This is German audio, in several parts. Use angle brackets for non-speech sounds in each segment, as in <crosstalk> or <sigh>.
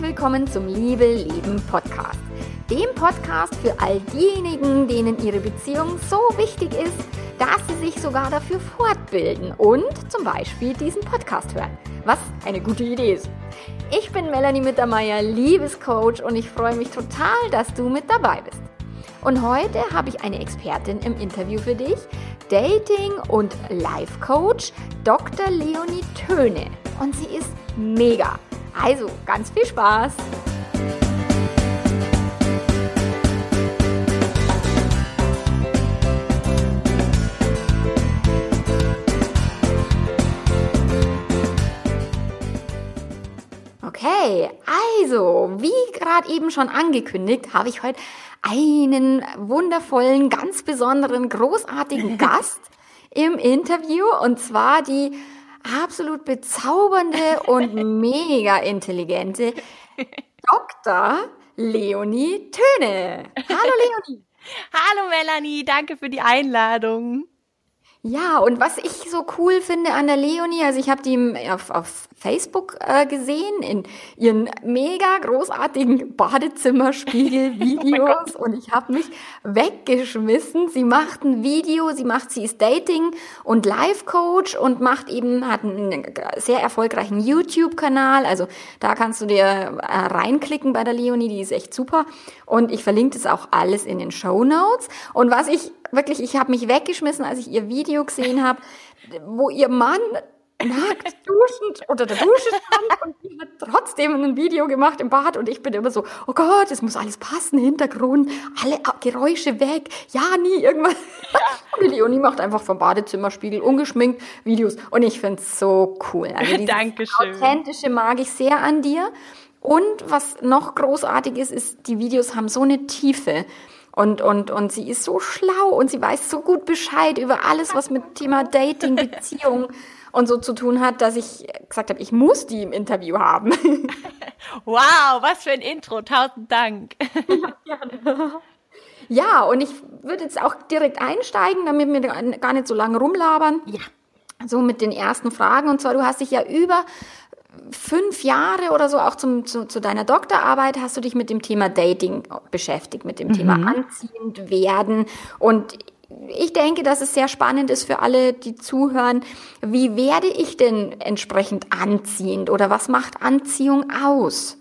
Willkommen zum Liebe Leben Podcast. Dem Podcast für all diejenigen, denen ihre Beziehung so wichtig ist, dass sie sich sogar dafür fortbilden und zum Beispiel diesen Podcast hören. Was eine gute Idee ist. Ich bin Melanie Mittermeier, Liebescoach und ich freue mich total, dass du mit dabei bist. Und heute habe ich eine Expertin im Interview für dich, Dating- und Life-Coach Dr. Leonie Töne. Und sie ist mega. Also ganz viel Spaß! Okay, also, wie gerade eben schon angekündigt, habe ich heute einen wundervollen, ganz besonderen, großartigen <laughs> Gast im Interview und zwar die absolut bezaubernde und <laughs> mega intelligente Dr. Leonie Töne. Hallo Leonie. <laughs> Hallo Melanie, danke für die Einladung. Ja, und was ich so cool finde an der Leonie, also ich habe die auf, auf Facebook äh, gesehen, in ihren mega großartigen Badezimmerspiegel-Videos. <laughs> Oh und ich habe mich weggeschmissen. Sie macht ein Video, sie macht, sie ist Dating- und Life-Coach und macht eben, hat einen sehr erfolgreichen YouTube-Kanal, also da kannst du dir äh, reinklicken bei der Leonie, die ist echt super. Und ich verlinke das auch alles in den Show Notes. Und was ich wirklich, ich habe mich weggeschmissen, als ich ihr Video gesehen habe, wo ihr Mann nackt duschend unter der Dusche stand und sie hat trotzdem ein Video gemacht im Bad und ich bin immer so, oh Gott, es muss alles passen, Hintergrund, alle Geräusche weg, ja, nie irgendwas. Ja. Und Leonie macht einfach vom Badezimmerspiegel ungeschminkt Videos und ich find's so cool. Also Dankeschön. authentische mag ich sehr an dir. Und was noch großartig ist, ist, die Videos haben so eine Tiefe. Und, und, und sie ist so schlau und sie weiß so gut Bescheid über alles, was mit Thema Dating, <laughs> Beziehung und so zu tun hat, dass ich gesagt habe, ich muss die im Interview haben. <laughs> Wow, was für ein Intro. Tausend Dank. Ja, gerne. Ja, und ich würde jetzt auch direkt einsteigen, damit wir gar nicht so lange rumlabern. Ja. So mit den ersten Fragen. Und zwar, du hast dich ja über fünf Jahre oder so auch zum, zu, zu deiner Doktorarbeit hast du dich mit dem Thema Dating beschäftigt, mit dem mhm. Thema anziehend werden. Und ich denke, dass es sehr spannend ist für alle, die zuhören. Wie werde ich denn entsprechend anziehend oder was macht Anziehung aus?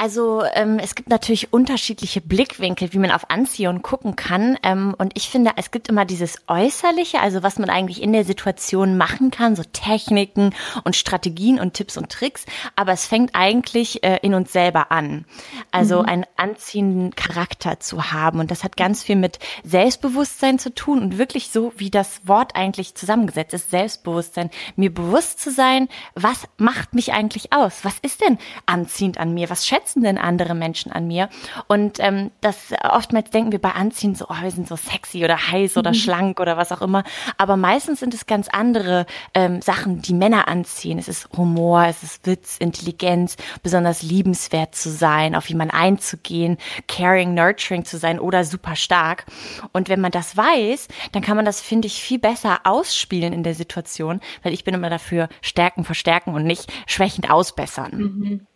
Also ähm, es gibt natürlich unterschiedliche Blickwinkel, wie man auf Anziehung gucken kann. Ähm, und ich finde, es gibt immer dieses Äußerliche, also was man eigentlich in der Situation machen kann, so Techniken und Strategien und Tipps und Tricks. Aber es fängt eigentlich äh, in uns selber an. Also mhm. einen anziehenden Charakter zu haben. Und das hat ganz viel mit Selbstbewusstsein zu tun und wirklich so, wie das Wort eigentlich zusammengesetzt ist, Selbstbewusstsein. Mir bewusst zu sein, was macht mich eigentlich aus? Was ist denn anziehend an mir? Was schätzt schätzen denn andere Menschen an mir? Und ähm, das oftmals denken wir bei Anziehen so, oh, wir sind so sexy oder heiß oder mhm. schlank oder was auch immer. Aber meistens sind es ganz andere ähm, Sachen, die Männer anziehen. Es ist Humor, es ist Witz, Intelligenz, besonders liebenswert zu sein, auf jemanden einzugehen, caring, nurturing zu sein oder super stark. Und wenn man das weiß, dann kann man das, finde ich, viel besser ausspielen in der Situation, weil ich bin immer dafür stärken, verstärken und nicht schwächend ausbessern. Mhm.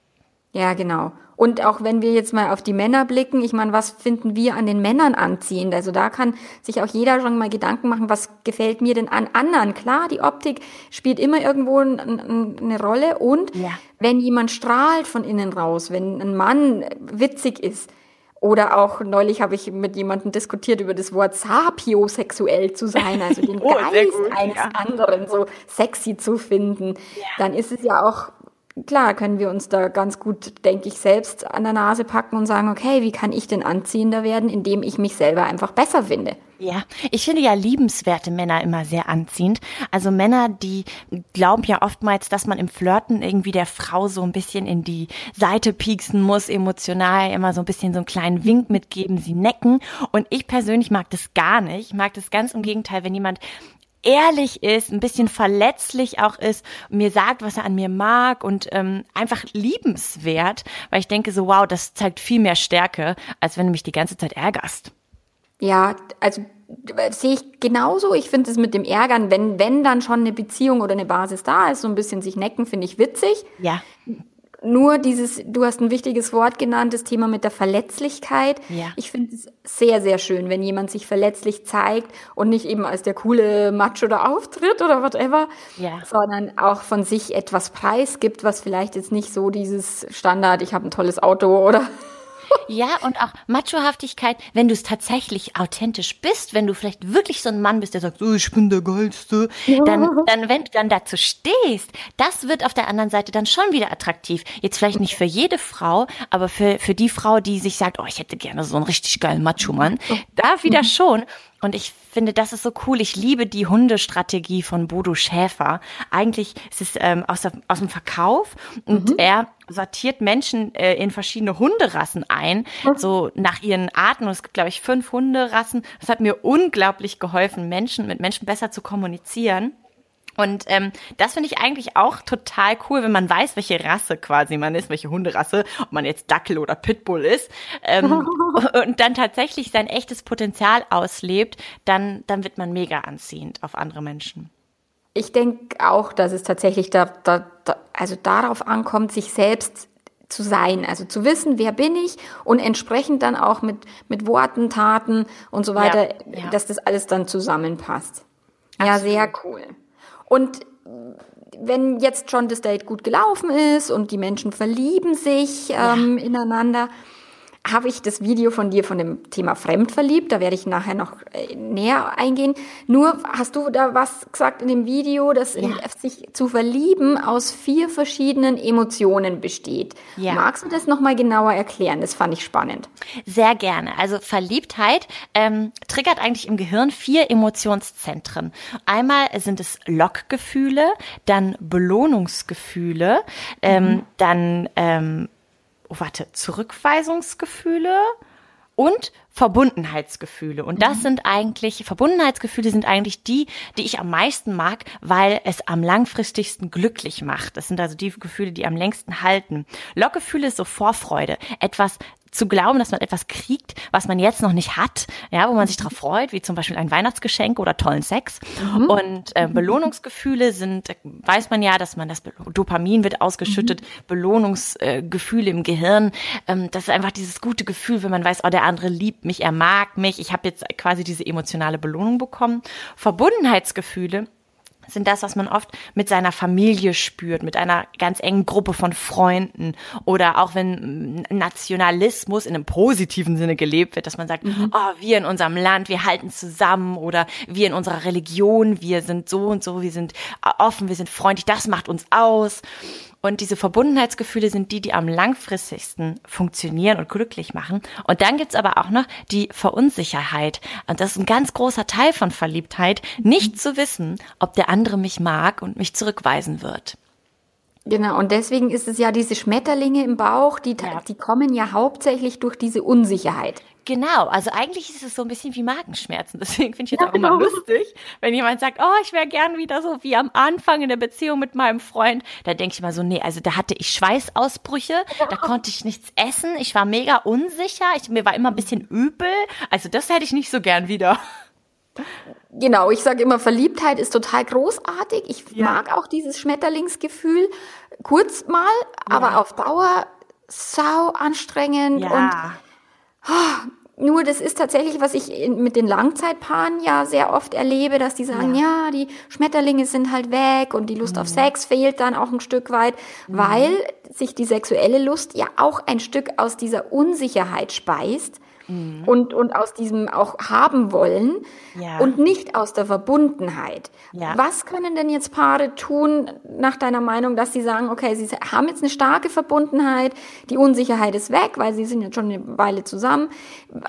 Ja, genau. Und auch wenn wir jetzt mal auf die Männer blicken, ich meine, was finden wir an den Männern anziehend? Also da kann sich auch jeder schon mal Gedanken machen, was gefällt mir denn an anderen? Klar, die Optik spielt immer irgendwo eine Rolle und ja. wenn jemand strahlt von innen raus, wenn ein Mann witzig ist, oder auch neulich habe ich mit jemandem diskutiert über das Wort sapiosexuell zu sein, also <laughs> den oh, Geist eines ja. anderen so sexy zu finden. Ja. Dann ist es ja auch klar können wir uns da ganz gut, denke ich, selbst an der Nase packen und sagen, okay, wie kann ich denn anziehender werden, indem ich mich selber einfach besser finde? Ja, ich finde ja liebenswerte Männer immer sehr anziehend. Also Männer, die glauben ja oftmals, dass man im Flirten irgendwie der Frau so ein bisschen in die Seite pieksen muss, emotional, immer so ein bisschen so einen kleinen Wink mitgeben, sie necken. Und ich persönlich mag das gar nicht. Ich mag das ganz im Gegenteil, wenn jemand ehrlich ist, ein bisschen verletzlich auch ist, mir sagt, was er an mir mag und ähm, einfach liebenswert, weil ich denke so, wow, das zeigt viel mehr Stärke, als wenn du mich die ganze Zeit ärgerst. Ja, also sehe ich genauso. Ich finde es mit dem Ärgern, wenn, wenn dann schon eine Beziehung oder eine Basis da ist, so ein bisschen sich necken, finde ich witzig. Ja. Nur dieses, du hast ein wichtiges Wort genannt, das Thema mit der Verletzlichkeit. Ja. Ich finde es sehr, sehr schön, wenn jemand sich verletzlich zeigt und nicht eben als der coole Macho da auftritt oder whatever, Ja. sondern auch von sich etwas preisgibt, was vielleicht jetzt nicht so dieses Standard, ich habe ein tolles Auto oder Ja, und auch Machohaftigkeit, wenn du es tatsächlich authentisch bist, wenn du vielleicht wirklich so ein Mann bist, der sagt, oh, ich bin der Geilste, dann, dann, wenn du dann dazu stehst, das wird auf der anderen Seite dann schon wieder attraktiv. Jetzt vielleicht nicht für jede Frau, aber für, für die Frau, die sich sagt, oh, ich hätte gerne so einen richtig geilen Macho-Mann, da wieder schon. Und ich finde, das ist so cool. Ich liebe die Hundestrategie von Bodo Schäfer. Eigentlich ist es ähm, aus, der, aus dem Verkauf und er sortiert Menschen äh, in verschiedene Hunderassen ein, so nach ihren Arten. Und es gibt, glaube ich, fünf Hunderassen. Das hat mir unglaublich geholfen, Menschen mit Menschen besser zu kommunizieren. Und ähm, das finde ich eigentlich auch total cool, wenn man weiß, welche Rasse quasi man ist, welche Hunderasse, ob man jetzt Dackel oder Pitbull ist, ähm, <laughs> und dann tatsächlich sein echtes Potenzial auslebt, dann, dann wird man mega anziehend auf andere Menschen. Ich denke auch, dass es tatsächlich da, da, da, also darauf ankommt, sich selbst zu sein, also zu wissen, wer bin ich und entsprechend dann auch mit, mit Worten, Taten und so weiter, ja. dass das alles dann zusammenpasst. Ja, sehr cool. Und wenn jetzt schon das Date gut gelaufen ist und die Menschen verlieben sich ähm, ineinander, habe ich das Video von dir von dem Thema Fremdverliebt, da werde ich nachher noch äh, näher eingehen. Nur hast du da was gesagt in dem Video, dass in, sich zu verlieben aus vier verschiedenen Emotionen besteht. Ja. Magst du das nochmal genauer erklären? Das fand ich spannend. Sehr gerne. Also Verliebtheit ähm, triggert eigentlich im Gehirn vier Emotionszentren. Einmal sind es Lockgefühle, dann Belohnungsgefühle, ähm, dann ähm, oh, warte, Zurückweisungsgefühle und Verbundenheitsgefühle. Und das sind eigentlich, Verbundenheitsgefühle sind eigentlich die, die ich am meisten mag, weil es am langfristigsten glücklich macht. Das sind also die Gefühle, die am längsten halten. Lockgefühle ist so Vorfreude. Etwas zu glauben, dass man etwas kriegt, was man jetzt noch nicht hat, ja, wo man sich darauf freut, wie zum Beispiel ein Weihnachtsgeschenk oder tollen Sex. Und äh, Belohnungsgefühle sind, äh, weiß man ja, dass man das Dopamin wird ausgeschüttet, Belohnungsgefühle im Gehirn. Ähm, das ist einfach dieses gute Gefühl, wenn man weiß, oh, der andere liebt mich, er mag mich, ich habe jetzt quasi diese emotionale Belohnung bekommen. Verbundenheitsgefühle sind das, was man oft mit seiner Familie spürt, mit einer ganz engen Gruppe von Freunden oder auch wenn Nationalismus in einem positiven Sinne gelebt wird, dass man sagt, oh, wir in unserem Land, wir halten zusammen oder wir in unserer Religion, wir sind so und so, wir sind offen, wir sind freundlich, das macht uns aus. Und diese Verbundenheitsgefühle sind die, die am langfristigsten funktionieren und glücklich machen. Und dann gibt's aber auch noch die Verunsicherheit. Und das ist ein ganz großer Teil von Verliebtheit, nicht zu wissen, ob der andere mich mag und mich zurückweisen wird. Genau, und deswegen ist es ja diese Schmetterlinge im Bauch, die, Ja. die kommen ja hauptsächlich durch diese Unsicherheit. Genau, also eigentlich ist es so ein bisschen wie Magenschmerzen. <laughs> Deswegen finde ich jetzt Ja, auch immer genau. lustig, wenn jemand sagt, oh, ich wäre gern wieder so wie am Anfang in der Beziehung mit meinem Freund. Da denke ich mal so, nee, also da hatte ich Schweißausbrüche, da konnte ich nichts essen, ich war mega unsicher, ich, mir war immer ein bisschen übel. Also das hätte ich nicht so gern wieder. Genau, ich sage immer, Verliebtheit ist total großartig. Ich Ja. mag auch dieses Schmetterlingsgefühl. Kurz mal, aber auf Dauer sau anstrengend und nur das ist tatsächlich, was ich in, mit den Langzeitpaaren ja sehr oft erlebe, dass die sagen, ja, die Schmetterlinge sind halt weg und die Lust auf Sex fehlt dann auch ein Stück weit, weil sich die sexuelle Lust ja auch ein Stück aus dieser Unsicherheit speist. Und, und aus diesem auch haben wollen Ja. und nicht aus der Verbundenheit. Ja. Was können denn jetzt Paare tun, nach deiner Meinung, dass sie sagen, okay, sie haben jetzt eine starke Verbundenheit, die Unsicherheit ist weg, weil sie sind jetzt schon eine Weile zusammen.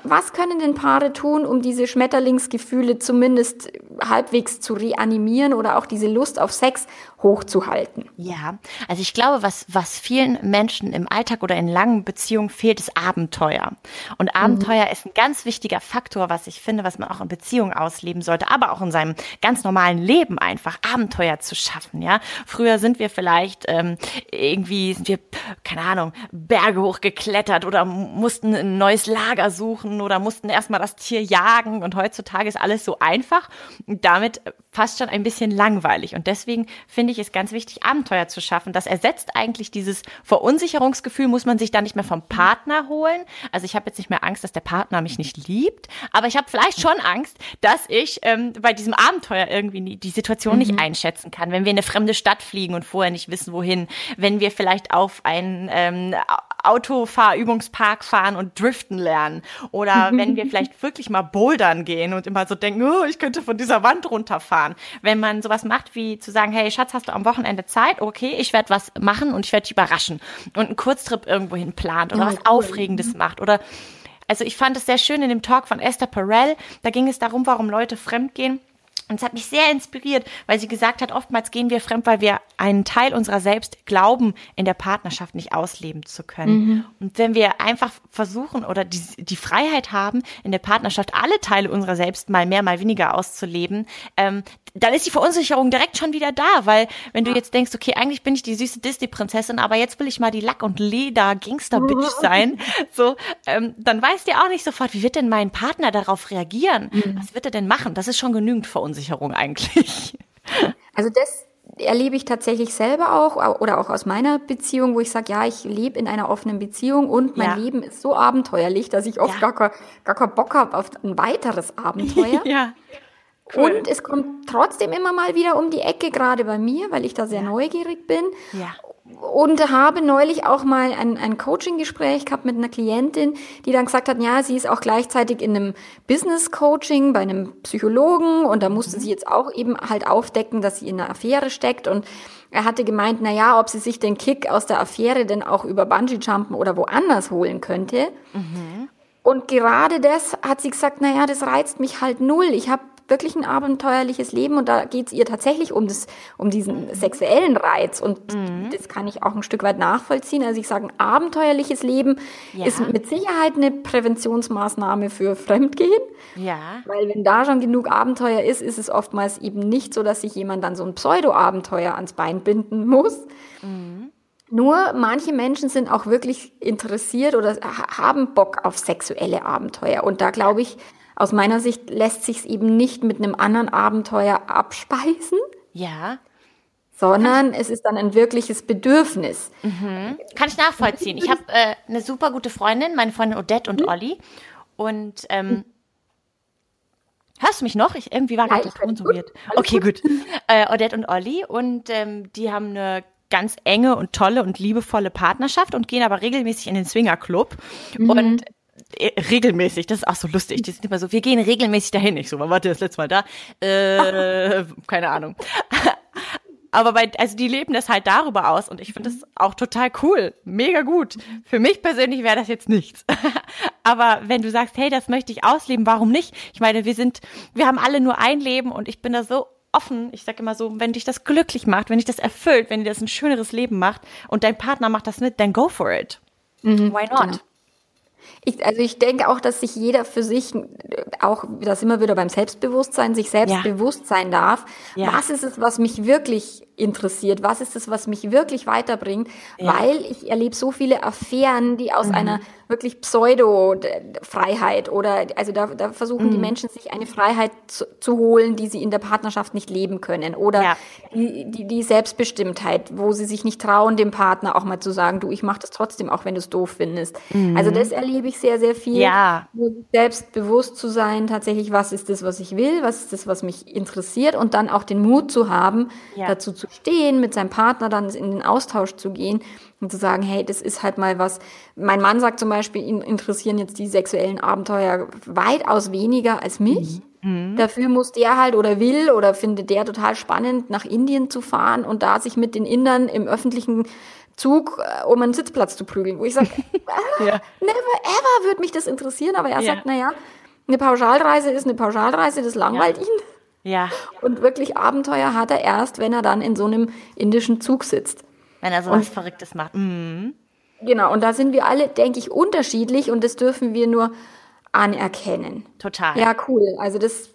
Was können denn Paare tun, um diese Schmetterlingsgefühle zumindest halbwegs zu reanimieren oder auch diese Lust auf Sex hochzuhalten? Ja, also ich glaube, was, was vielen Menschen im Alltag oder in langen Beziehungen fehlt, ist Abenteuer. Und Abenteuer Abenteuer ist ein ganz wichtiger Faktor, was ich finde, was man auch in Beziehungen ausleben sollte, aber auch in seinem ganz normalen Leben einfach Abenteuer zu schaffen. Ja, früher sind wir vielleicht ähm, irgendwie sind wir keine Ahnung Berge hochgeklettert oder mussten ein neues Lager suchen oder mussten erstmal das Tier jagen und heutzutage ist alles so einfach und damit fast schon ein bisschen langweilig und deswegen finde ich es ganz wichtig Abenteuer zu schaffen. Das ersetzt eigentlich dieses Verunsicherungsgefühl, muss man sich da nicht mehr vom Partner holen. Also ich habe jetzt nicht mehr Angst, dass der Partner mich nicht liebt, aber ich habe vielleicht schon Angst, dass ich ähm, bei diesem Abenteuer irgendwie die Situation mhm. nicht einschätzen kann. Wenn wir in eine fremde Stadt fliegen und vorher nicht wissen, wohin, wenn wir vielleicht auf einen ähm, Autofahrübungspark fahren und driften lernen oder <laughs> wenn wir vielleicht wirklich mal bouldern gehen und immer so denken, oh, ich könnte von dieser Wand runterfahren. Wenn man sowas macht wie zu sagen, hey Schatz, hast du am Wochenende Zeit? Okay, ich werde was machen und ich werde dich überraschen und einen Kurztrip irgendwohin plant oder oh, was cool. Aufregendes macht oder also ich fand es sehr schön in dem Talk von Esther Perel, da ging es darum, warum Leute fremdgehen und es hat mich sehr inspiriert, weil sie gesagt hat, oftmals gehen wir fremd, weil wir einen Teil unserer selbst glauben, in der Partnerschaft nicht ausleben zu können. Mhm. Und wenn wir einfach versuchen oder die, die Freiheit haben, in der Partnerschaft alle Teile unserer selbst mal mehr, mal weniger auszuleben, ähm, dann ist die Verunsicherung direkt schon wieder da, weil wenn du jetzt denkst, okay, eigentlich bin ich die süße Disney-Prinzessin, aber jetzt will ich mal die Lack- und Leder-Gangster-Bitch sein, <laughs> so, ähm, dann weißt du auch nicht sofort, wie wird denn mein Partner darauf reagieren? Mhm. Was wird er denn machen? Das ist schon genügend Verunsicherung eigentlich. <laughs> Also das erlebe ich tatsächlich selber auch oder auch aus meiner Beziehung, wo ich sage, ja, ich lebe in einer offenen Beziehung und mein ja. Leben ist so abenteuerlich, dass ich oft ja. gar, gar keinen Bock habe auf ein weiteres Abenteuer. <laughs> ja. Cool. Und es kommt trotzdem immer mal wieder um die Ecke, gerade bei mir, weil ich da sehr ja. neugierig bin. Ja. Und habe neulich auch mal ein, ein Coaching-Gespräch gehabt mit einer Klientin, die dann gesagt hat, ja, sie ist auch gleichzeitig in einem Business-Coaching bei einem Psychologen und da musste mhm. sie jetzt auch eben halt aufdecken, dass sie in einer Affäre steckt und er hatte gemeint, na ja, ob sie sich den Kick aus der Affäre denn auch über Bungee-Jumpen oder woanders holen könnte. Mhm. Und gerade das hat sie gesagt, na ja, das reizt mich halt null. Ich habe wirklich ein abenteuerliches Leben und da geht es ihr tatsächlich um das, um diesen sexuellen Reiz und mhm. das kann ich auch ein Stück weit nachvollziehen. Also ich sage, ein abenteuerliches Leben ja. ist mit Sicherheit eine Präventionsmaßnahme für Fremdgehen. Ja. Weil wenn da schon genug Abenteuer ist, ist es oftmals eben nicht so, dass sich jemand dann so ein Pseudo-Abenteuer ans Bein binden muss. Mhm. Nur manche Menschen sind auch wirklich interessiert oder haben Bock auf sexuelle Abenteuer. Und da glaube ich, aus meiner Sicht lässt sich es eben nicht mit einem anderen Abenteuer abspeisen. Ja. Sondern es ist dann ein wirkliches Bedürfnis. Mhm. Kann ich nachvollziehen. Ich habe äh, eine super gute Freundin, meine Freundin Odette und mhm. Olli. Und ähm, Hörst du mich noch? Ich, irgendwie war gerade so weird. Okay, gut. Äh, Odette und Olli und ähm, die haben eine ganz enge und tolle und liebevolle Partnerschaft und gehen aber regelmäßig in den Swinger Club. Mhm. Und regelmäßig, das ist auch so lustig. Die sind immer so, wir gehen regelmäßig dahin. Ich so, wann ihr das letzte Mal da? Äh, keine Ahnung. <laughs> Aber bei, also die leben das halt darüber aus und ich finde das auch total cool, mega gut. Für mich persönlich wäre das jetzt nichts. <laughs> Aber wenn du sagst, hey, das möchte ich ausleben, warum nicht? Ich meine, wir sind, wir haben alle nur ein Leben und ich bin da so offen. Ich sage immer so, wenn dich das glücklich macht, wenn dich das erfüllt, wenn dir das ein schöneres Leben macht und dein Partner macht das mit, dann go for it. Mhm, Why not? Ich, also ich denke auch, dass sich jeder für sich auch, das immer wieder beim Selbstbewusstsein, sich selbst ja. bewusst sein darf. Ja. Was ist es, was mich wirklich interessiert? Was ist es, was mich wirklich weiterbringt? Ja. Weil ich erlebe so viele Affären, die aus mhm. einer wirklich Pseudo-Freiheit oder also da, da versuchen mhm. die Menschen sich eine Freiheit zu, zu, holen, die sie in der Partnerschaft nicht leben können oder ja. die, die, die Selbstbestimmtheit, wo sie sich nicht trauen, dem Partner auch mal zu sagen, du, ich mache das trotzdem, auch wenn du es doof findest. Mhm. Also das erlebe ich sehr, sehr viel. Ja. Selbstbewusst zu sein, tatsächlich, was ist das, was ich will, was ist das, was mich interessiert und dann auch den Mut zu haben, dazu zu stehen, mit seinem Partner dann in den Austausch zu gehen und zu sagen, hey, das ist halt mal was. Mein Mann sagt zum Beispiel, ihn interessieren jetzt die sexuellen Abenteuer weitaus weniger als mich. Mhm. mhm. Dafür muss der halt oder will oder findet der total spannend, nach Indien zu fahren und da sich mit den Indern im öffentlichen Zug äh, um einen Sitzplatz zu prügeln, wo ich sage, <laughs> ah, ja. never ever würde mich das interessieren, aber er ja. sagt, naja, eine Pauschalreise ist eine Pauschalreise, das langweilt ja. ihn. Ja. Und wirklich Abenteuer hat er erst, wenn er dann in so einem indischen Zug sitzt. Wenn er so was Verrücktes macht. Mhm. Genau, und da sind wir alle, denke ich, unterschiedlich und das dürfen wir nur anerkennen. Total. Ja, cool. Also das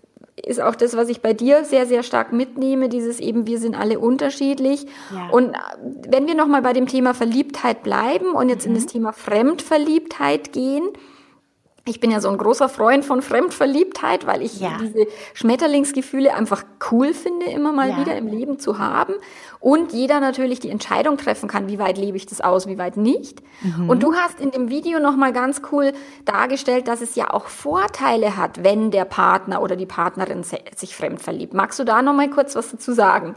ist auch das, was ich bei dir sehr, sehr stark mitnehme, dieses eben, wir sind alle unterschiedlich. Ja. Und äh, wenn wir nochmal bei dem Thema Verliebtheit bleiben und jetzt mhm. in das Thema Fremdverliebtheit gehen, ich bin ja so ein großer Freund von Fremdverliebtheit, weil ich ja. diese Schmetterlingsgefühle einfach cool finde, immer mal ja. wieder im Leben zu haben. Und jeder natürlich die Entscheidung treffen kann, wie weit lebe ich das aus, wie weit nicht. Mhm. Und du hast in dem Video nochmal ganz cool dargestellt, dass es ja auch Vorteile hat, wenn der Partner oder die Partnerin sich fremd verliebt. Magst du da nochmal kurz was dazu sagen?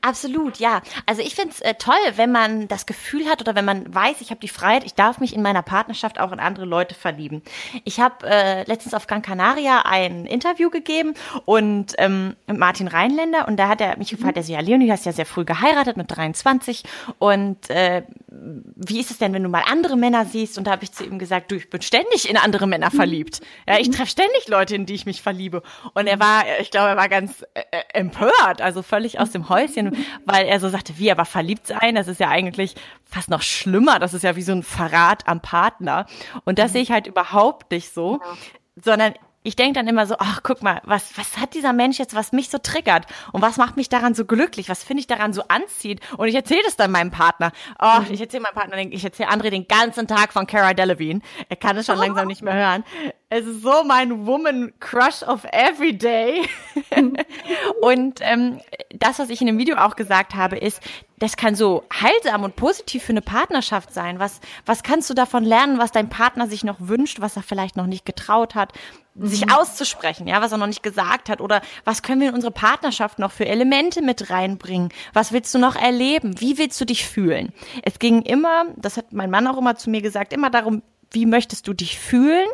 Absolut, ja. Also ich finde es äh, toll, wenn man das Gefühl hat oder wenn man weiß, ich habe die Freiheit, ich darf mich in meiner Partnerschaft auch in andere Leute verlieben. Ich habe äh, letztens auf Gran Canaria ein Interview gegeben und ähm, mit Martin Rheinländer und da hat er mich gefragt, er so, ja, Leonie, du hast ja sehr früh geheiratet mit 23 und äh, wie ist es denn, wenn du mal andere Männer siehst? Und da habe ich zu ihm gesagt, du, ich bin ständig in andere Männer verliebt. Ja, ich treffe ständig Leute, in die ich mich verliebe. Und er war, ich glaube, er war ganz äh, äh empört, also völlig aus dem Häuschen weil er so sagte, wie, aber verliebt sein, das ist ja eigentlich fast noch schlimmer. Das ist ja wie so ein Verrat am Partner. Und das mhm. sehe ich halt überhaupt nicht so, ja. sondern ich denke dann immer so, ach, guck mal, was, was hat dieser Mensch jetzt, was mich so triggert? Und was macht mich daran so glücklich? Was finde ich daran so anzieht? Und ich erzähle das dann meinem Partner. Oh, mhm. ich erzähle meinem Partner, ich erzähle André den ganzen Tag von Cara Delevingne. Er kann es schon oh. langsam nicht mehr hören. Es ist so mein Woman Crush of every day. <laughs> und ähm, das, was ich in dem Video auch gesagt habe, ist, das kann so heilsam und positiv für eine Partnerschaft sein. Was, was kannst du davon lernen, was dein Partner sich noch wünscht, was er vielleicht noch nicht getraut hat, sich mhm. auszusprechen, ja, was er noch nicht gesagt hat? Oder was können wir in unsere Partnerschaft noch für Elemente mit reinbringen? Was willst du noch erleben? Wie willst du dich fühlen? Es ging immer, das hat mein Mann auch immer zu mir gesagt, immer darum, wie möchtest du dich fühlen?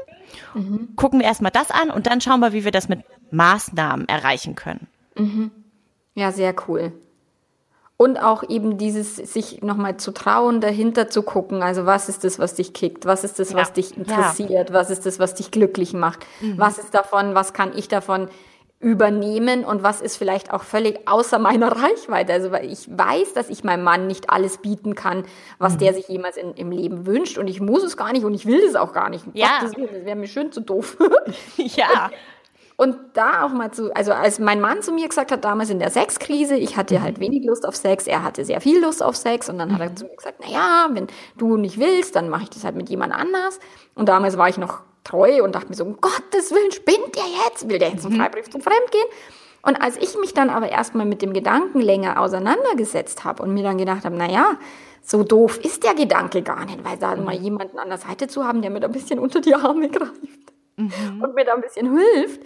Mhm. Gucken wir erstmal das an und dann schauen wir, wie wir das mit Maßnahmen erreichen können. Mhm. Ja, sehr cool. Und auch eben dieses, sich nochmal zu trauen, dahinter zu gucken. Also was ist das, was dich kickt? Was ist das, ja. was dich interessiert? Ja. Was ist das, was dich glücklich macht? Mhm. Was ist davon, was kann ich davon übernehmen und was ist vielleicht auch völlig außer meiner <laughs> Reichweite. Also weil ich weiß, dass ich meinem Mann nicht alles bieten kann, was mhm. der sich jemals in, im Leben wünscht und ich muss es gar nicht und ich will es auch gar nicht. Ja. das wäre mir schön zu doof. <laughs> ja. Und, und da auch mal zu, also als mein Mann zu mir gesagt hat, damals in der Sexkrise, ich hatte halt wenig Lust auf Sex, er hatte sehr viel Lust auf Sex und dann hat er mhm. zu mir gesagt, na ja, wenn du nicht willst, dann mache ich das halt mit jemand anders. Und damals war ich noch treu und dachte mir so, um Gottes Willen, spinnt der jetzt? Will der jetzt einen mhm. Freibrief zum Fremdgehen? Und als ich mich dann aber erstmal mit dem Gedanken länger auseinandergesetzt habe und mir dann gedacht habe, na ja, so doof ist der Gedanke gar nicht, weil da mhm. mal jemanden an der Seite zu haben, der mir da ein bisschen unter die Arme <laughs> greift mhm. und mir da ein bisschen hilft,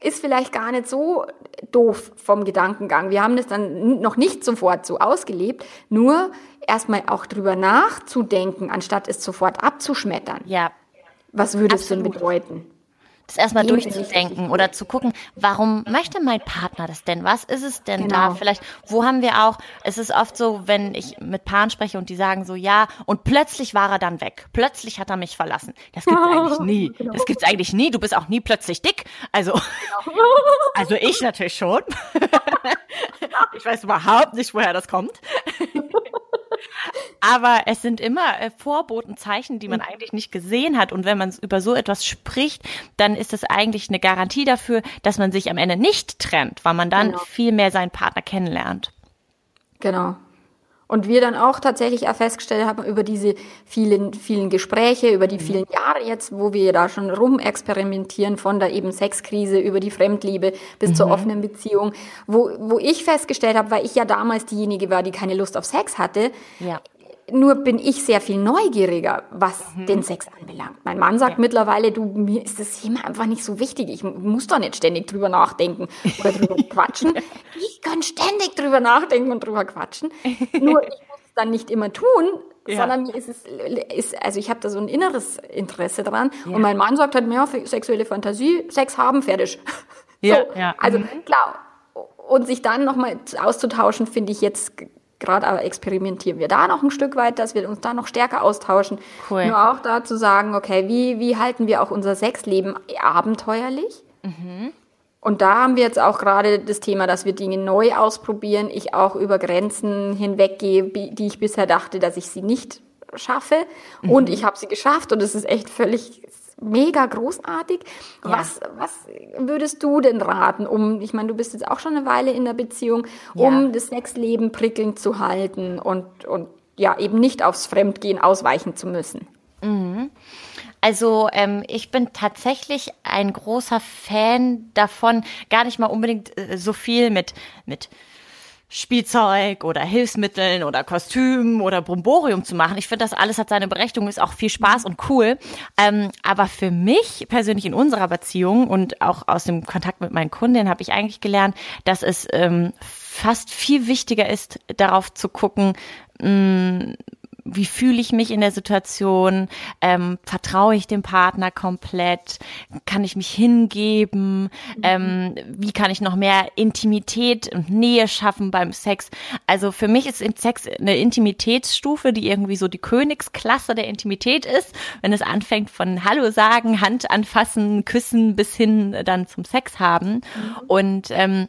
ist vielleicht gar nicht so doof vom Gedankengang. Wir haben das dann noch nicht sofort so ausgelebt, nur erstmal auch drüber nachzudenken, anstatt es sofort abzuschmettern. Ja, was würde es denn bedeuten? Das erstmal durchzudenken oder zu gucken, warum möchte mein Partner das denn? Was ist es denn genau. da? Vielleicht, wo haben wir auch, es ist oft so, wenn ich mit Paaren spreche und die sagen so, ja, und plötzlich war er dann weg. Plötzlich hat er mich verlassen. Das gibt's <laughs> eigentlich nie. Genau. Das gibt's eigentlich nie. Du bist auch nie plötzlich dick. Also, genau. <laughs> also ich natürlich schon. <laughs> ich weiß überhaupt nicht, woher das kommt. Aber es sind immer äh, Vorbotenzeichen, die man mhm. eigentlich nicht gesehen hat. Und wenn man über so etwas spricht, dann ist das eigentlich eine Garantie dafür, dass man sich am Ende nicht trennt, weil man dann genau. viel mehr seinen Partner kennenlernt. Genau. Und wir dann auch tatsächlich auch festgestellt haben über diese vielen, vielen Gespräche, über die vielen Jahre jetzt, wo wir da schon rumexperimentieren, von der eben Sexkrise über die Fremdliebe bis mhm. zur offenen Beziehung, wo, wo ich festgestellt habe, weil ich ja damals diejenige war, die keine Lust auf Sex hatte, ja. Nur bin ich sehr viel neugieriger, was mhm. den Sex anbelangt. Mein Mann sagt ja. mittlerweile, du, mir ist das Thema einfach nicht so wichtig. Ich muss da nicht ständig drüber nachdenken oder drüber <laughs> quatschen. Ich kann ständig drüber nachdenken und drüber quatschen. Nur ich muss es dann nicht immer tun, ja. sondern mir ist es, ist, also ich habe da so ein inneres Interesse dran. Ja. Und mein Mann sagt halt, mehr sexuelle Fantasie, Sex haben, fertig. <laughs> Ja, so. ja. Also mhm. klar. Und sich dann nochmal auszutauschen, finde ich jetzt gerade aber experimentieren wir da noch ein Stück weit, dass wir uns da noch stärker austauschen. Cool. Nur auch da zu sagen, okay, wie, wie halten wir auch unser Sexleben abenteuerlich? Mhm. Und da haben wir jetzt auch gerade das Thema, dass wir Dinge neu ausprobieren, ich auch über Grenzen hinweggehe, die ich bisher dachte, dass ich sie nicht schaffe. Mhm. Und ich habe sie geschafft und es ist echt völlig mega großartig. Ja. Was, was würdest du denn raten, um, ich meine, du bist jetzt auch schon eine Weile in der Beziehung, um ja. das Sexleben prickelnd zu halten und, und ja, eben nicht aufs Fremdgehen ausweichen zu müssen? Mhm. Also ähm, ich bin tatsächlich ein großer Fan davon, gar nicht mal unbedingt äh, so viel mit mit Spielzeug oder Hilfsmitteln oder Kostümen oder Bromborium zu machen. Ich finde, das alles hat seine Berechtigung, ist auch viel Spaß und cool. Ähm, aber für mich persönlich in unserer Beziehung und auch aus dem Kontakt mit meinen Kundinnen habe ich eigentlich gelernt, dass es ähm, fast viel wichtiger ist, darauf zu gucken, mh, mm, wie fühle ich mich in der Situation, ähm, vertraue ich dem Partner komplett, kann ich mich hingeben, mhm. ähm, wie kann ich noch mehr Intimität und Nähe schaffen beim Sex. Also für mich ist Sex eine Intimitätsstufe, die irgendwie so die Königsklasse der Intimität ist, wenn es anfängt von Hallo sagen, Hand anfassen, küssen bis hin dann zum Sex haben. Mhm. Und ähm,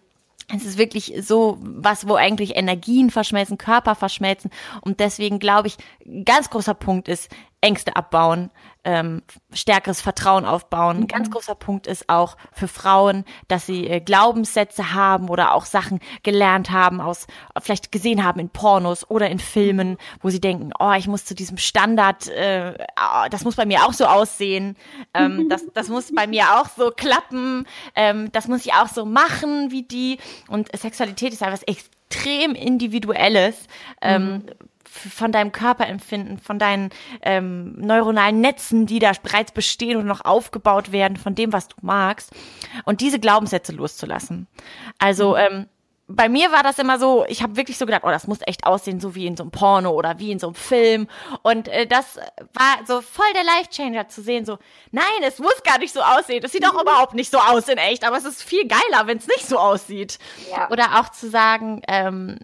es ist wirklich so was, wo eigentlich Energien verschmelzen, Körper verschmelzen. Und deswegen glaube ich, ganz großer Punkt ist, Ängste abbauen, ähm, stärkeres Vertrauen aufbauen. Ein ganz mhm. großer Punkt ist auch für Frauen, dass sie äh, Glaubenssätze haben oder auch Sachen gelernt haben aus, vielleicht gesehen haben in Pornos oder in Filmen, wo sie denken, oh, ich muss zu diesem Standard, äh, oh, das muss bei mir auch so aussehen, ähm, <laughs> das, das muss bei mir auch so klappen, ähm, das muss ich auch so machen wie die. Und Sexualität ist etwas extrem Individuelles. Ähm, mhm von deinem Körperempfinden, von deinen ähm, neuronalen Netzen, die da bereits bestehen und noch aufgebaut werden, von dem, was du magst. Und diese Glaubenssätze loszulassen. Also, mhm. ähm, bei mir war das immer so, ich habe wirklich so gedacht, oh, das muss echt aussehen, so wie in so einem Porno oder wie in so einem Film. Und äh, das war so voll der Life-Changer zu sehen, so, nein, es muss gar nicht so aussehen. Das sieht auch überhaupt nicht so aus in echt, aber es ist viel geiler, wenn es nicht so aussieht. Ja. Oder auch zu sagen, ähm,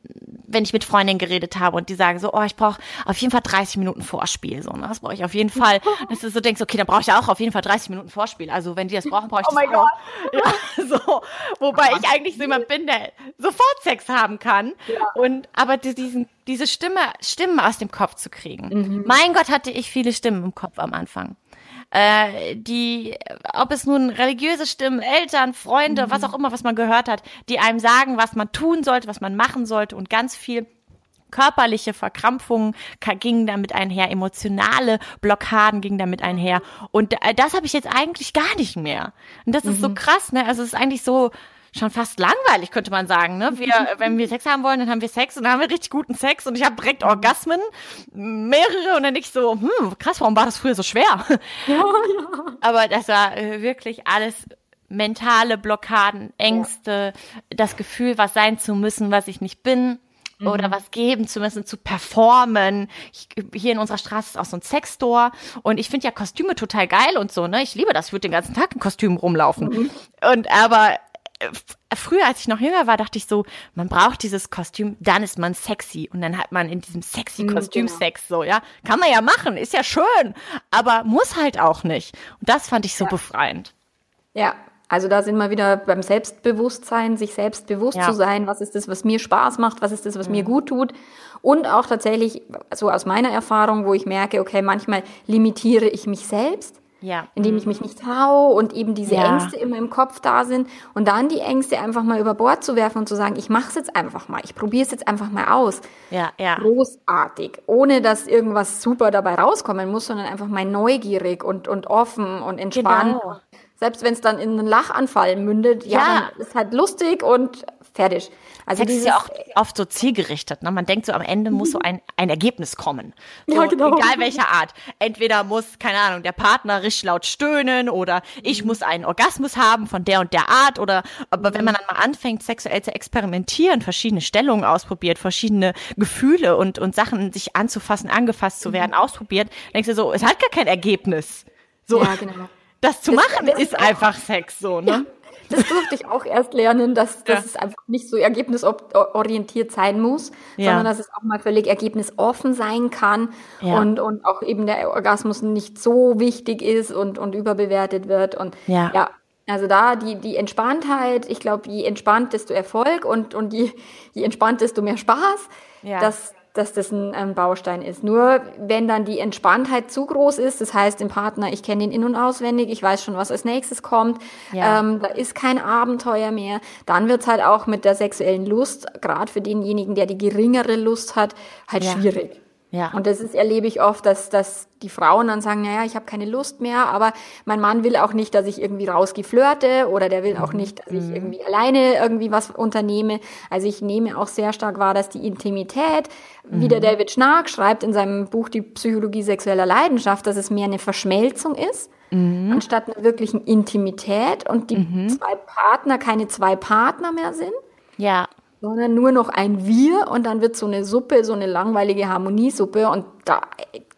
wenn ich mit Freundinnen geredet habe und die sagen so, oh, ich brauche auf jeden Fall 30 Minuten Vorspiel, so, ne? das brauche ich auf jeden Fall. <laughs> Dass du so denkst, okay, dann brauche ich ja auch auf jeden Fall 30 Minuten Vorspiel. Also wenn die das brauchen, brauche ich oh das auch. <laughs> Ja, so, wobei ich eigentlich so jemand bin, der sofort Sex haben kann. Ja. Und aber diesen, diese Stimme, Stimmen aus dem Kopf zu kriegen. Mhm. Mein Gott, hatte ich viele Stimmen im Kopf am Anfang äh, die, ob es nun religiöse Stimmen, Eltern, Freunde, mhm. was auch immer, was man gehört hat, die einem sagen, was man tun sollte, was man machen sollte und ganz viel körperliche Verkrampfungen gingen damit einher, emotionale Blockaden gingen damit einher. Und äh, das habe ich jetzt eigentlich gar nicht mehr. Und das mhm. ist so mhm. krass, ne? Also es ist eigentlich so, schon fast langweilig, könnte man sagen. Ne? Wir, <laughs> wenn wir Sex haben wollen, dann haben wir Sex und dann haben wir richtig guten Sex und ich habe direkt Orgasmen, mehrere und dann nicht so, hm, krass, warum war das früher so schwer? Ja, <laughs> ja. Aber das war äh, wirklich alles mentale Blockaden, Ängste, ja. das Gefühl, was sein zu müssen, was ich nicht bin mhm. oder was geben zu müssen, zu performen. Ich, hier in unserer Straße ist auch so ein Sexstore und ich finde ja Kostüme total geil und so, ne? Ich liebe das, ich würde den ganzen Tag in Kostümen rumlaufen. Mhm. Und aber früher, als ich noch jünger war, dachte ich so, man braucht dieses Kostüm, dann ist man sexy und dann hat man in diesem sexy mhm, Kostüm genau. Sex, so, ja. Kann man ja machen, ist ja schön, aber muss halt auch nicht. Und das fand ich so ja. befreiend. Ja, also da sind wir wieder beim Selbstbewusstsein, sich selbst bewusst ja. zu sein, was ist das, was mir Spaß macht, was ist das, was mhm. mir gut tut. Und auch tatsächlich, so aus meiner Erfahrung, wo ich merke, okay, manchmal limitiere ich mich selbst ja. indem ich mich nicht traue und eben diese ja. Ängste immer im Kopf da sind und dann die Ängste einfach mal über Bord zu werfen und zu sagen, ich mache es jetzt einfach mal, ich probiere es jetzt einfach mal aus. Ja, ja. Großartig, ohne dass irgendwas super dabei rauskommen muss, sondern einfach mal neugierig und, und offen und entspannt. Genau. Selbst wenn es dann in einen Lachanfall mündet, ja, ja. dann ist halt lustig und fertig. Also Sex ist ja auch oft so zielgerichtet. Ne? Man denkt so, am Ende muss so ein, ein Ergebnis kommen. <laughs> So, ja, genau. Egal welcher Art. Entweder muss, keine Ahnung, der Partner richtig laut stöhnen oder ich mhm. muss einen Orgasmus haben von der und der Art oder, aber wenn man dann mal anfängt, sexuell zu experimentieren, verschiedene Stellungen ausprobiert, verschiedene Gefühle und, und Sachen sich anzufassen, angefasst zu werden, mhm. ausprobiert, denkst du so, es hat gar kein Ergebnis. So. Ja, genau. <laughs> Das zu das, machen das ist einfach Sex, so, ne? Ja. Das durfte ich auch erst lernen, dass, dass ja. es einfach nicht so ergebnisorientiert sein muss, ja. sondern dass es auch mal völlig ergebnisoffen sein kann ja. und, und auch eben der Orgasmus nicht so wichtig ist und, und überbewertet wird. Und ja, ja also da die, die Entspanntheit, ich glaube, je entspannt, desto Erfolg und, und je, je entspannt, desto mehr Spaß. Ja. Das, dass das ein, ein Baustein ist. Nur wenn dann die Entspanntheit zu groß ist, das heißt im Partner, ich kenne ihn in- und auswendig, ich weiß schon, was als nächstes kommt, ja. ähm, da ist kein Abenteuer mehr, dann wird's halt auch mit der sexuellen Lust, gerade für denjenigen, der die geringere Lust hat, halt ja. schwierig. Ja. Und das ist, erlebe ich oft, dass, dass die Frauen dann sagen, naja, ich habe keine Lust mehr, aber mein Mann will auch nicht, dass ich irgendwie rausgehe flirte oder der will auch mhm. nicht, dass ich mhm. irgendwie alleine irgendwie was unternehme. Also ich nehme auch sehr stark wahr, dass die Intimität, mhm. wie der mhm. David Schnark schreibt in seinem Buch Die Psychologie sexueller Leidenschaft, dass es mehr eine Verschmelzung ist. Mhm. anstatt einer wirklichen Intimität und die mhm. zwei Partner keine zwei Partner mehr sind. Ja sondern nur noch ein Wir und dann wird so eine Suppe, so eine langweilige Harmoniesuppe und da,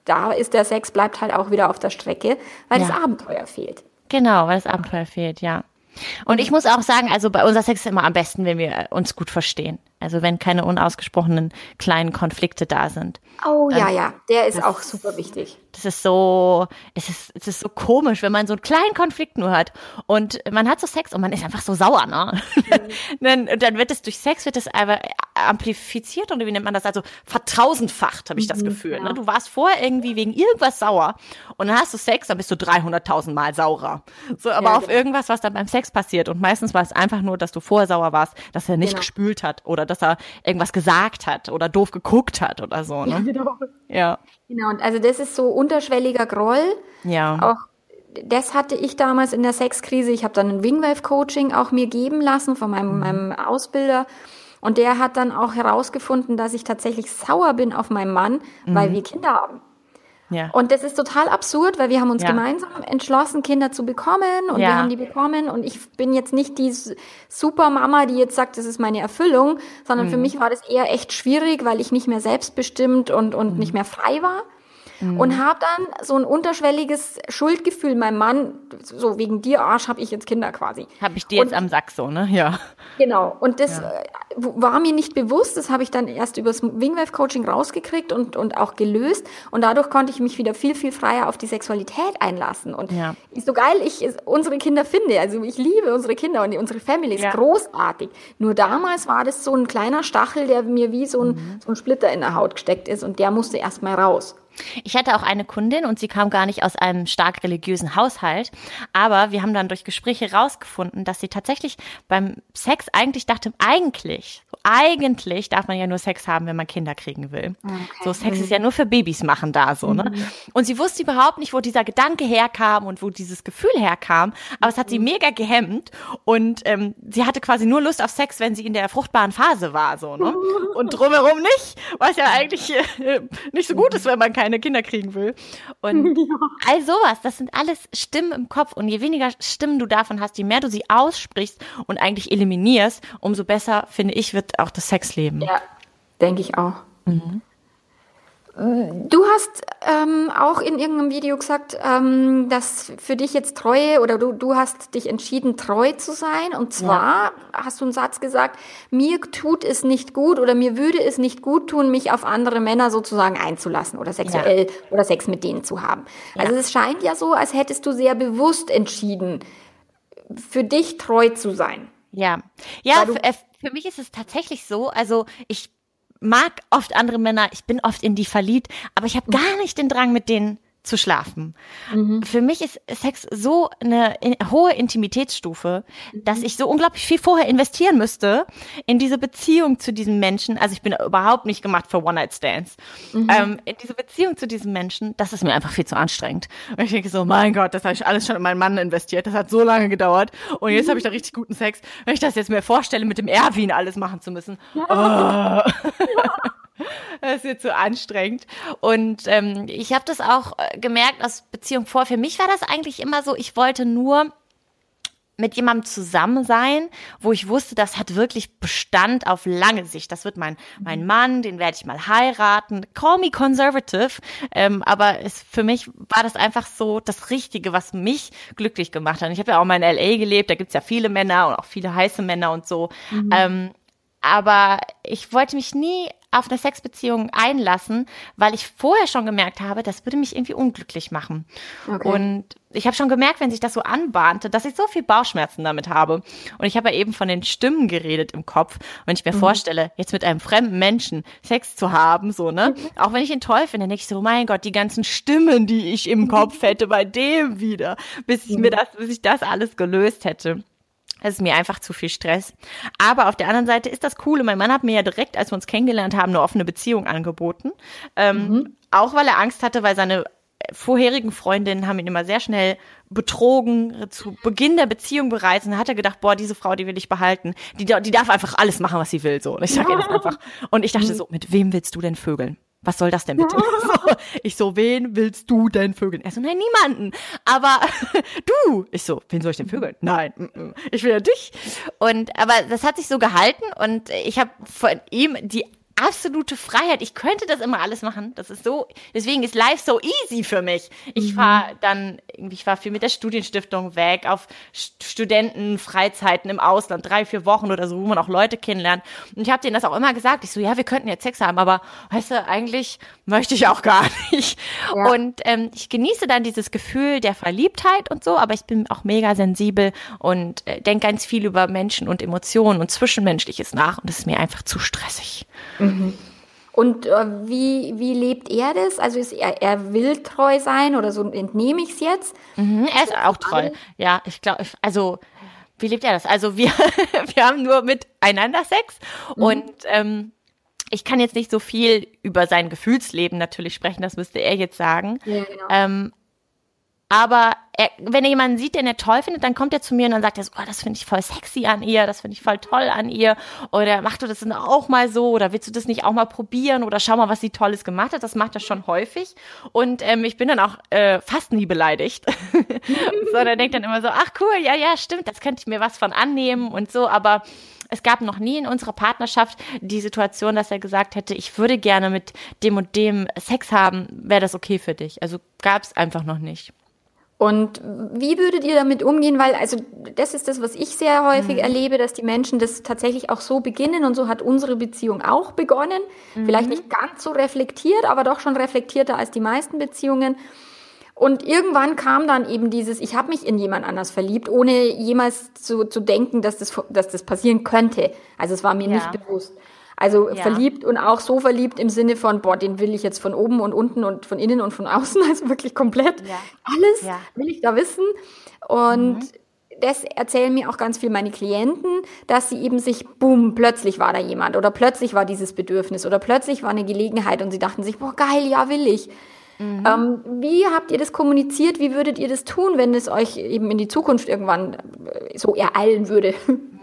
da ist der Sex bleibt halt auch wieder auf der Strecke, weil ja. das Abenteuer fehlt. Genau, weil das Abenteuer fehlt, ja. Und ich muss auch sagen, also bei unser Sex ist immer am besten, wenn wir uns gut verstehen. Also wenn keine unausgesprochenen kleinen Konflikte da sind. Oh ja, ja, der ist auch super wichtig. Das ist so, es ist, es ist so komisch, wenn man so einen kleinen Konflikt nur hat und man hat so Sex und man ist einfach so sauer, ne? Mhm. <laughs> dann, dann wird es durch Sex wird es aber amplifiziert oder wie nennt man das? Also vertausendfacht, habe ich das mhm, Gefühl. Ja. Ne? Du warst vorher irgendwie wegen irgendwas sauer und dann hast du Sex, dann bist du 300.000 Mal saurer. So, aber ja, auf genau. irgendwas, was dann beim Sex passiert und meistens war es einfach nur, dass du vorher sauer warst, dass er nicht genau. gespült hat oder dass er irgendwas gesagt hat oder doof geguckt hat oder so. Ne? Ja, genau. Ja. Genau, und also das ist so unterschwelliger Groll. Ja. Auch das hatte ich damals in der Sexkrise. Ich habe dann ein Wingwave-Coaching auch mir geben lassen von meinem, mhm. meinem Ausbilder. Und der hat dann auch herausgefunden, dass ich tatsächlich sauer bin auf meinen Mann, mhm. weil wir Kinder haben. Ja. Und das ist total absurd, weil wir haben uns ja. gemeinsam entschlossen, Kinder zu bekommen und ja. wir haben die bekommen und ich bin jetzt nicht die Supermama, die jetzt sagt, das ist meine Erfüllung, sondern mhm. für mich war das eher echt schwierig, weil ich nicht mehr selbstbestimmt und, und mhm. nicht mehr frei war mhm. und habe dann so ein unterschwelliges Schuldgefühl meinem Mann, so wegen dir Arsch habe ich jetzt Kinder quasi. Habe ich dir jetzt am Sack so, ne? Ja. Genau. Und das ja. Äh, war mir nicht bewusst, das habe ich dann erst übers Wingwave Coaching rausgekriegt und, und auch gelöst und dadurch konnte ich mich wieder viel, viel freier auf die Sexualität einlassen und ja. ist so geil, ich unsere Kinder finde, also ich liebe unsere Kinder und unsere Family ist ja. großartig. Nur damals war das so ein kleiner Stachel, der mir wie so ein, mhm. so ein Splitter in der Haut gesteckt ist und der musste erst mal raus. Ich hatte auch eine Kundin und sie kam gar nicht aus einem stark religiösen Haushalt, aber wir haben dann durch Gespräche rausgefunden, dass sie tatsächlich beim Sex eigentlich dachte, eigentlich, eigentlich darf man ja nur Sex haben, wenn man Kinder kriegen will. Okay. So Sex ist ja nur für Babys machen da so, ne? Mhm. Und sie wusste überhaupt nicht, wo dieser Gedanke herkam und wo dieses Gefühl herkam, aber es hat sie mhm. mega gehemmt und ähm, sie hatte quasi nur Lust auf Sex, wenn sie in der fruchtbaren Phase war, so, ne? <laughs> Und drumherum nicht, was ja eigentlich äh, nicht so gut ist, wenn man kein keine Kinder kriegen will. Und <laughs> ja. all sowas, das sind alles Stimmen im Kopf. Und je weniger Stimmen du davon hast, je mehr du sie aussprichst und eigentlich eliminierst, umso besser, finde ich, wird auch das Sexleben. Ja, denke ich auch. Mhm. Du hast ähm, auch in irgendeinem Video gesagt, ähm, dass für dich jetzt Treue oder du, du hast dich entschieden, treu zu sein. Und zwar ja. hast du einen Satz gesagt, mir tut es nicht gut oder mir würde es nicht gut tun, mich auf andere Männer sozusagen einzulassen oder sexuell ja. oder Sex mit denen zu haben. Ja. Also es scheint ja so, als hättest du sehr bewusst entschieden, für dich treu zu sein. Ja, ja, für, äh, für mich ist es tatsächlich so. Also ich mag oft andere Männer, ich bin oft in die verliebt, aber ich habe gar nicht den Drang, mit denen zu schlafen. Mhm. Für mich ist Sex so eine hohe Intimitätsstufe, mhm. dass ich so unglaublich viel vorher investieren müsste in diese Beziehung zu diesem Menschen. Also ich bin überhaupt nicht gemacht für One-Night-Stands. Mhm. Ähm, in diese Beziehung zu diesem Menschen, das ist mir einfach viel zu anstrengend. Und ich denke so, mein Gott, das habe ich alles schon in meinen Mann investiert. Das hat so lange gedauert. Und jetzt habe ich da richtig guten Sex. Wenn ich das jetzt mir vorstelle, mit dem Erwin alles machen zu müssen. Ja. Oh. Ja. <laughs> <laughs> Das wird zu anstrengend. Und ähm, ich habe das auch äh, gemerkt aus Beziehung vor. Für mich war das eigentlich immer so, ich wollte nur mit jemandem zusammen sein, wo ich wusste, das hat wirklich Bestand auf lange Sicht. Das wird mein, mein Mann, den werde ich mal heiraten. Call me conservative. Ähm, aber es, für mich war das einfach so das Richtige, was mich glücklich gemacht hat. Und ich habe ja auch mal in L.A. gelebt, da gibt's ja viele Männer und auch viele heiße Männer und so. Mhm. Ähm, aber ich wollte mich nie auf eine Sexbeziehung einlassen, weil ich vorher schon gemerkt habe, das würde mich irgendwie unglücklich machen. Okay. Und ich habe schon gemerkt, wenn sich das so anbahnte, dass ich so viel Bauchschmerzen damit habe. Und ich habe ja eben von den Stimmen geredet im Kopf. Wenn ich mir mhm. vorstelle, jetzt mit einem fremden Menschen Sex zu haben, so, ne? Mhm. Auch wenn ich ihn toll finde, denke ich so, mein Gott, die ganzen Stimmen, die ich im Kopf hätte bei dem wieder, bis ich mir mhm. das, bis ich das alles gelöst hätte. Es ist mir einfach zu viel Stress. Aber auf der anderen Seite ist das cool. Und mein Mann hat mir ja direkt, als wir uns kennengelernt haben, eine offene Beziehung angeboten. Ähm, mhm. Auch weil er Angst hatte, weil seine vorherigen Freundinnen haben ihn immer sehr schnell betrogen, zu Beginn der Beziehung bereits. Und dann hat er gedacht, boah, diese Frau, die will ich behalten. Die, die darf einfach alles machen, was sie will. So. Und ich sage das <laughs> einfach. Und ich dachte so, mit wem willst du denn vögeln? Was soll das denn bitte? <laughs> <laughs> so, ich so, wen willst du denn vögeln? Er so, nein, niemanden. Aber <laughs> du. Ich so, wen soll ich denn vögeln? Nein, ich will ja dich. Und aber das hat sich so gehalten und ich habe von ihm die absolute Freiheit. Ich könnte das immer alles machen. Das ist so, deswegen ist life so easy für mich. Ich mhm. fahre dann, ich war viel mit der Studienstiftung weg, auf Studentenfreizeiten im Ausland, drei, vier Wochen oder so, wo man auch Leute kennenlernt. Und ich habe denen das auch immer gesagt. Ich so, ja, wir könnten jetzt Sex haben, aber weißt du, eigentlich möchte ich auch gar <laughs> nicht. Ja. Und ähm, ich genieße dann dieses Gefühl der Verliebtheit und so, aber ich bin auch mega sensibel und äh, denke ganz viel über Menschen und Emotionen und Zwischenmenschliches nach und das ist mir einfach zu stressig. Mhm. Mhm. Und äh, wie, wie lebt er das? Also ist er, er will treu sein oder so entnehme ich es jetzt? Mhm, er ist auch treu. Ja, ich glaube, also wie lebt er das? Also wir, <laughs> wir haben nur miteinander Sex mhm. und ähm, ich kann jetzt nicht so viel über sein Gefühlsleben natürlich sprechen, das müsste er jetzt sagen. Ja, genau. ähm, aber er, wenn er jemanden sieht, den er toll findet, dann kommt er zu mir und dann sagt er so, oh, das finde ich voll sexy an ihr, das finde ich voll toll an ihr. Oder mach du das denn auch mal so? Oder willst du das nicht auch mal probieren? Oder schau mal, was sie Tolles gemacht hat. Das macht er schon häufig. Und ähm, ich bin dann auch äh, fast nie beleidigt. <laughs> Sondern denkt dann immer so, ach cool, ja, ja, stimmt, das könnte ich mir was von annehmen und so. Aber es gab noch nie in unserer Partnerschaft die Situation, dass er gesagt hätte, ich würde gerne mit dem und dem Sex haben, wäre das okay für dich? Also gab es einfach noch nicht. Und wie würdet ihr damit umgehen? Weil, also, das ist das, was ich sehr häufig mhm. erlebe, dass die Menschen das tatsächlich auch so beginnen und so hat unsere Beziehung auch begonnen. Mhm. Vielleicht nicht ganz so reflektiert, aber doch schon reflektierter als die meisten Beziehungen. Und irgendwann kam dann eben dieses, ich habe mich in jemand anders verliebt, ohne jemals zu, zu denken, dass das, dass das passieren könnte. Also es war mir ja. nicht bewusst. Also ja. verliebt und auch so verliebt im Sinne von, boah, den will ich jetzt von oben und unten und von innen und von außen, <laughs> also wirklich komplett ja. alles ja. will ich da wissen. Und mhm. das erzählen mir auch ganz viel meine Klienten, dass sie eben sich, boom, plötzlich war da jemand oder plötzlich war dieses Bedürfnis oder plötzlich war eine Gelegenheit und sie dachten sich, boah, geil, ja, will ich. Mhm. Ähm, wie habt ihr das kommuniziert? Wie würdet ihr das tun, wenn es euch eben in die Zukunft irgendwann äh, so ereilen würde? <laughs>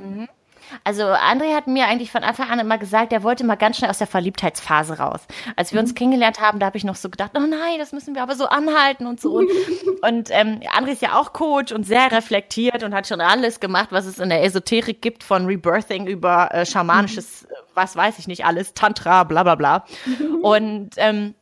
Mhm. Also André hat mir eigentlich von Anfang an immer gesagt, er wollte mal ganz schnell aus der Verliebtheitsphase raus. Als wir mhm. uns kennengelernt haben, da habe ich noch so gedacht, oh nein, das müssen wir aber so anhalten und so. Und, <laughs> und ähm, André ist ja auch Coach und sehr reflektiert und hat schon alles gemacht, was es in der Esoterik gibt, von Rebirthing über äh, schamanisches, mhm. was weiß ich nicht alles, Tantra, bla bla bla. <laughs> Und ähm,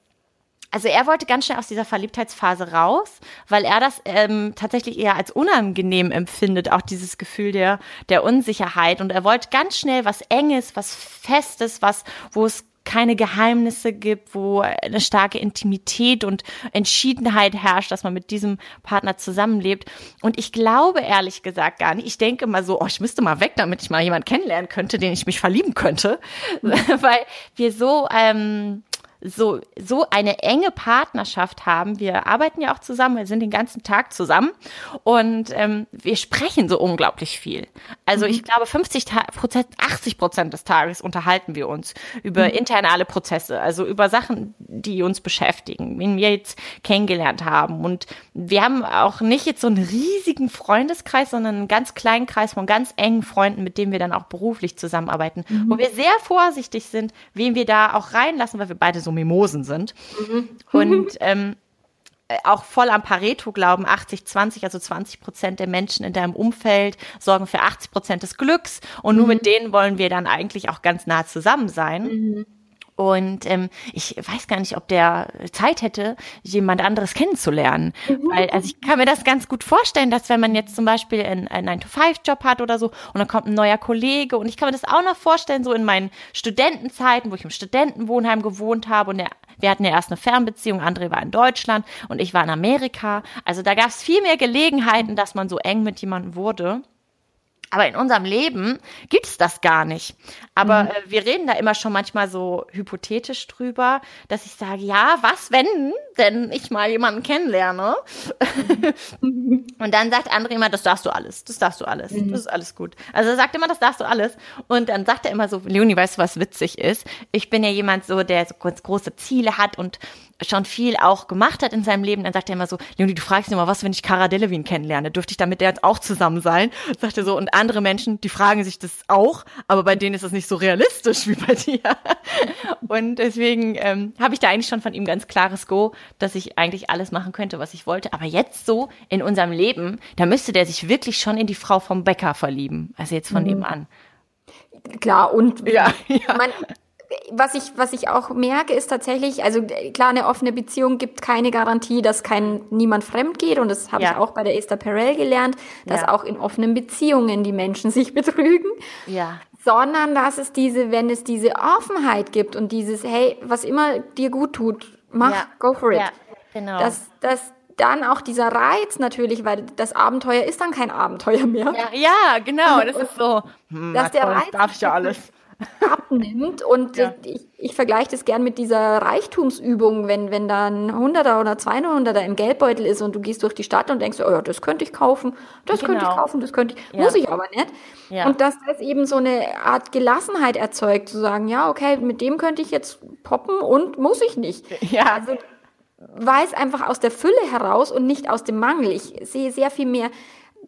also er wollte ganz schnell aus dieser Verliebtheitsphase raus, weil er das ähm, tatsächlich eher als unangenehm empfindet, auch dieses Gefühl der, der Unsicherheit. Und er wollte ganz schnell was Enges, was Festes, was, wo es keine Geheimnisse gibt, wo eine starke Intimität und Entschiedenheit herrscht, dass man mit diesem Partner zusammenlebt. Und ich glaube ehrlich gesagt gar nicht. Ich denke mal so, oh, ich müsste mal weg, damit ich mal jemanden kennenlernen könnte, den ich mich verlieben könnte, <laughs> weil wir so ähm, so, so eine enge Partnerschaft haben. Wir arbeiten ja auch zusammen, wir sind den ganzen Tag zusammen und ähm, wir sprechen so unglaublich viel. Also mhm. ich glaube, 50 Prozent, 80 Prozent des Tages unterhalten wir uns über mhm. internale Prozesse, also über Sachen, die uns beschäftigen, wen wir jetzt kennengelernt haben. Und wir haben auch nicht jetzt so einen riesigen Freundeskreis, sondern einen ganz kleinen Kreis von ganz engen Freunden, mit denen wir dann auch beruflich zusammenarbeiten, mhm. wo wir sehr vorsichtig sind, wen wir da auch reinlassen, weil wir beide so Mimosen sind. Mhm. Und <laughs> ähm, auch voll am Pareto glauben, 80, 20, also 20 Prozent der Menschen in deinem Umfeld sorgen für 80 Prozent des Glücks und nur mhm. mit denen wollen wir dann eigentlich auch ganz nah zusammen sein. Mhm. Und ähm, ich weiß gar nicht, ob der Zeit hätte, jemand anderes kennenzulernen. Mhm. Weil, also ich kann mir das ganz gut vorstellen, dass wenn man jetzt zum Beispiel einen, einen 9-to-5-Job hat oder so und dann kommt ein neuer Kollege und ich kann mir das auch noch vorstellen, so in meinen Studentenzeiten, wo ich im Studentenwohnheim gewohnt habe und der, wir hatten ja erst eine Fernbeziehung, André war in Deutschland und ich war in Amerika. Also da gab es viel mehr Gelegenheiten, dass man so eng mit jemandem wurde. Aber in unserem Leben gibt es das gar nicht. Aber mhm. äh, wir reden da immer schon manchmal so hypothetisch drüber, dass ich sage, ja, was, wenn denn ich mal jemanden kennenlerne? Mhm. <laughs> und dann sagt André immer, das darfst du alles, das darfst du alles, mhm. das ist alles gut. Also er sagt immer, das darfst du alles. Und dann sagt er immer so, Leonie, weißt du, was witzig ist? Ich bin ja jemand so, der so ganz große Ziele hat und schon viel auch gemacht hat in seinem Leben, dann sagt er immer so, Leonie, du fragst immer, was, wenn ich Cara Delevingne kennenlerne? Dürfte ich da mit der jetzt auch zusammen sein? Sagt er so, und andere Menschen, die fragen sich das auch, aber bei denen ist das nicht so realistisch wie bei dir. <laughs> Und deswegen ähm, habe ich da eigentlich schon von ihm ganz klares Go, dass ich eigentlich alles machen könnte, was ich wollte. Aber jetzt so in unserem Leben, da müsste der sich wirklich schon in die Frau vom Bäcker verlieben. Also jetzt von mhm. nebenan. Klar, und ja, <laughs> ja. Man, was ich, was ich auch merke, ist tatsächlich, also klar, eine offene Beziehung gibt keine Garantie, dass kein niemand fremd geht. Und das habe ja. ich auch bei der Esther Perel gelernt, dass ja. auch in offenen Beziehungen die Menschen <laughs> sich betrügen. Ja. Sondern dass es diese, wenn es diese Offenheit gibt und dieses, hey, was immer dir gut tut, mach, ja. go for it. Ja, genau. Dass, dass dann auch dieser Reiz natürlich, weil das Abenteuer ist dann kein Abenteuer mehr. Ja, ja genau, das ist so. Hm, dass der Reiz darf ich ja alles abnimmt. Und ja. ich, ich vergleiche das gern mit dieser Reichtumsübung, wenn, wenn da ein Hunderter oder 200er im Geldbeutel ist und du gehst durch die Stadt und denkst, oh ja, das könnte ich kaufen, das genau. könnte ich kaufen, das könnte ich, ja. muss ich aber nicht. Ja. Und dass das eben so eine Art Gelassenheit erzeugt, zu sagen, ja, okay, mit dem könnte ich jetzt poppen und muss ich nicht. <laughs> Ja. Also, weiß einfach aus der Fülle heraus und nicht aus dem Mangel. Ich sehe sehr viel mehr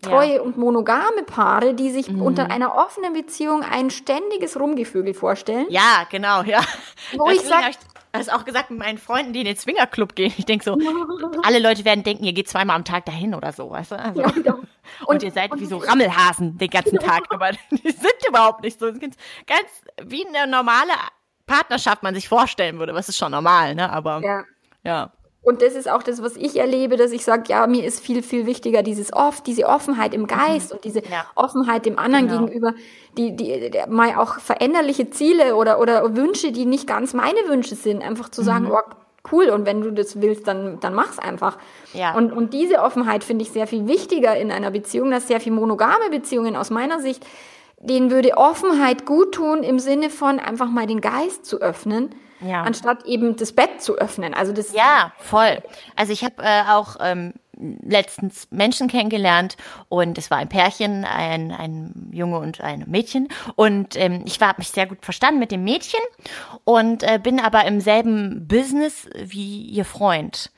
treue ja. und monogame Paare, die sich mhm. unter einer offenen Beziehung ein ständiges Rumgevögel vorstellen. Ja, genau, ja. <laughs> Wo Deswegen ich sag, das auch gesagt mit meinen Freunden, die in den Swingerclub gehen. Ich denke so, <laughs> alle Leute werden denken, ihr geht zweimal am Tag dahin oder so, weißt du? Also, ja, genau. <laughs> und, und, ihr seid und, wie so Rammelhasen den ganzen genau. Tag, aber die sind überhaupt nicht so. Ganz, wie eine normale Partnerschaft man sich vorstellen würde, was ist schon normal, ne? Aber ja. ja. Und das ist auch das, was ich erlebe, dass ich sage, ja, mir ist viel, viel wichtiger dieses oft, diese Offenheit im Geist mhm. und diese ja. Offenheit dem anderen genau. gegenüber, die, die, die, mal auch veränderliche Ziele oder, oder Wünsche, die nicht ganz meine Wünsche sind, einfach zu sagen, mhm. oh, cool, und wenn du das willst, dann, dann mach's einfach. Ja. Und, und diese Offenheit finde ich sehr viel wichtiger in einer Beziehung, dass sehr viel monogame Beziehungen aus meiner Sicht, denen würde Offenheit gut tun im Sinne von einfach mal den Geist zu öffnen ja. anstatt eben das Bett zu öffnen. Also das ja, voll. Also ich habe äh, auch ähm, letztens Menschen kennengelernt und es war ein Pärchen, ein, ein Junge und ein Mädchen und ähm, ich habe mich sehr gut verstanden mit dem Mädchen und äh, bin aber im selben Business wie ihr Freund.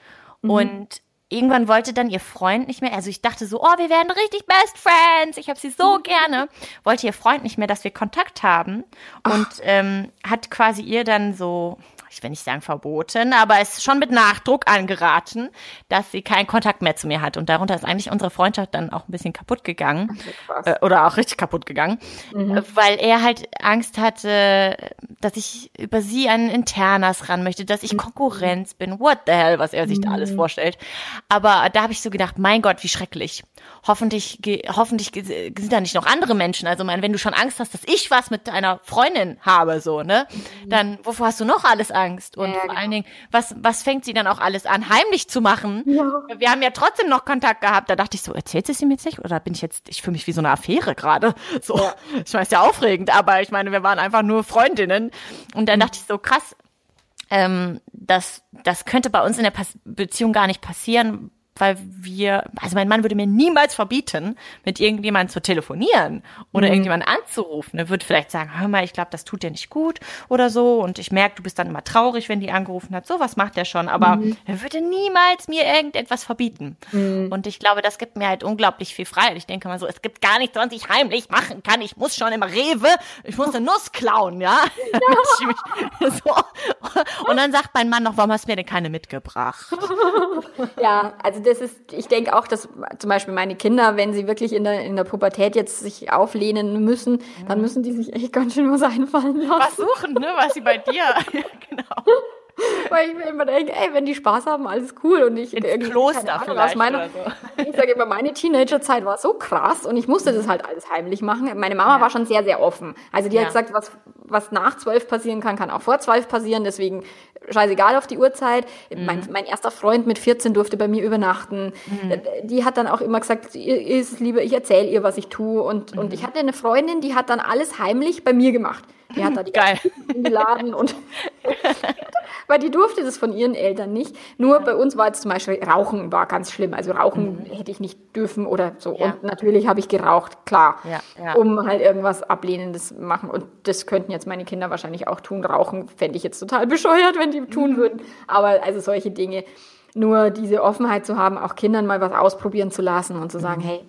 Mhm. Und irgendwann wollte dann ihr Freund nicht mehr, also ich dachte so, oh, wir werden richtig Best Friends, ich habe sie so gerne, wollte ihr Freund nicht mehr, dass wir Kontakt haben. Und ähm, hat quasi ihr dann so ich will nicht sagen verboten, aber es ist schon mit Nachdruck angeraten, dass sie keinen Kontakt mehr zu mir hat. Und darunter ist eigentlich unsere Freundschaft dann auch ein bisschen kaputt gegangen. Äh, oder auch richtig kaputt gegangen. Mhm. Weil er halt Angst hatte, dass ich über sie an Internas ran möchte, dass ich mhm. Konkurrenz bin. What the hell, was er sich mhm. da alles mhm. vorstellt. Aber da habe ich so gedacht, mein Gott, wie schrecklich. Hoffentlich, hoffentlich sind da nicht noch andere Menschen. Also, mein, wenn du schon Angst hast, dass ich was mit deiner Freundin habe, so, ne? Mhm. Dann, wovor hast du noch alles Angst. Und ja, vor genau. allen Dingen, was, was fängt sie dann auch alles an, heimlich zu machen? Ja. Wir haben ja trotzdem noch Kontakt gehabt. Da dachte ich so, erzählt sie es ihm jetzt nicht? Oder bin ich jetzt, ich fühle mich wie so eine Affäre gerade. <laughs> So, ja. ich meine, ist ja aufregend, aber ich meine, wir waren einfach nur Freundinnen. Und dann mhm. dachte ich so, krass, ähm, das, das könnte bei uns in der Pas Beziehung gar nicht passieren, weil wir, also mein Mann würde mir niemals verbieten, mit irgendjemandem zu telefonieren oder mhm. irgendjemanden anzurufen. Er würde vielleicht sagen, hör mal, ich glaube, das tut dir nicht gut oder so und ich merke, du bist dann immer traurig, wenn die angerufen hat. Sowas macht er schon, aber mhm. er würde niemals mir irgendetwas verbieten. Mhm. Und ich glaube, das gibt mir halt unglaublich viel Freiheit. Ich denke mal so, es gibt gar nichts, was ich heimlich machen kann. Ich muss schon im Rewe, ich muss eine <laughs> Nuss klauen, ja. ja. <laughs> so. Und dann sagt mein Mann noch, warum hast du mir denn keine mitgebracht? <laughs> Ja, also das ist, ich denke auch, dass zum Beispiel meine Kinder, wenn sie wirklich in der, in der Pubertät jetzt sich auflehnen müssen, mhm. dann müssen die sich echt ganz schön was einfallen lassen. Was suchen, ne? Was sie bei dir, <laughs> ja, genau. <laughs> Weil ich mir immer denke, ey, wenn die Spaß haben, alles cool. Und ich Ins irgendwie, Kloster Ahnung, vielleicht meiner, so. <laughs> Ich sage immer, meine Teenagerzeit war so krass und ich musste das halt alles heimlich machen. Meine Mama ja. war schon sehr, sehr offen. Also die ja. hat gesagt, was, was nach zwölf passieren kann, kann auch vor zwölf passieren. Deswegen scheißegal auf die Uhrzeit. Mhm. Mein, mein erster Freund mit 14 durfte bei mir übernachten. Mhm. Die hat dann auch immer gesagt, ist es lieber, ich erzähle ihr, was ich tue. Und, mhm. und ich hatte eine Freundin, die hat dann alles heimlich bei mir gemacht. Die hat da die Geil. geladen und <laughs> weil die durfte das von ihren Eltern nicht. Nur bei uns war jetzt zum Beispiel Rauchen war ganz schlimm. Also Rauchen mhm. hätte ich nicht dürfen oder so. Ja. Und natürlich habe ich geraucht, klar, ja. um halt irgendwas Ablehnendes machen. Und das könnten jetzt meine Kinder wahrscheinlich auch tun. Rauchen fände ich jetzt total bescheuert, wenn die tun mhm. würden. Aber also solche Dinge. Nur diese Offenheit zu haben, auch Kindern mal was ausprobieren zu lassen und zu sagen, mhm. hey,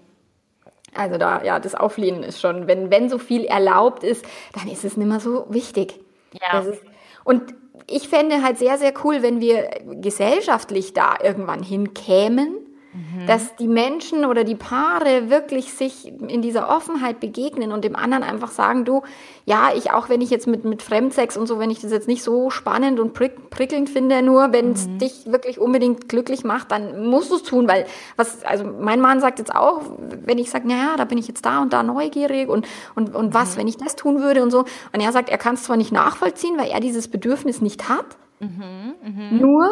also da, ja, das Auflehnen ist schon, wenn, wenn so viel erlaubt ist, dann ist es nicht mehr so wichtig. Ja. Ist, und ich fände halt sehr, sehr cool, wenn wir gesellschaftlich da irgendwann hinkämen, Mhm. Dass die Menschen oder die Paare wirklich sich in dieser Offenheit begegnen und dem anderen einfach sagen, du, ja, ich auch wenn ich jetzt mit, mit Fremdsex und so, wenn ich das jetzt nicht so spannend und prick, prickelnd finde, nur wenn es mhm. dich wirklich unbedingt glücklich macht, dann musst du es tun, weil was, also mein Mann sagt jetzt auch, wenn ich sage, naja, da bin ich jetzt da und da neugierig und, und, und was, mhm. wenn ich das tun würde und so. Und er sagt, er kann es zwar nicht nachvollziehen, weil er dieses Bedürfnis nicht hat, Mhm, mh. Nur,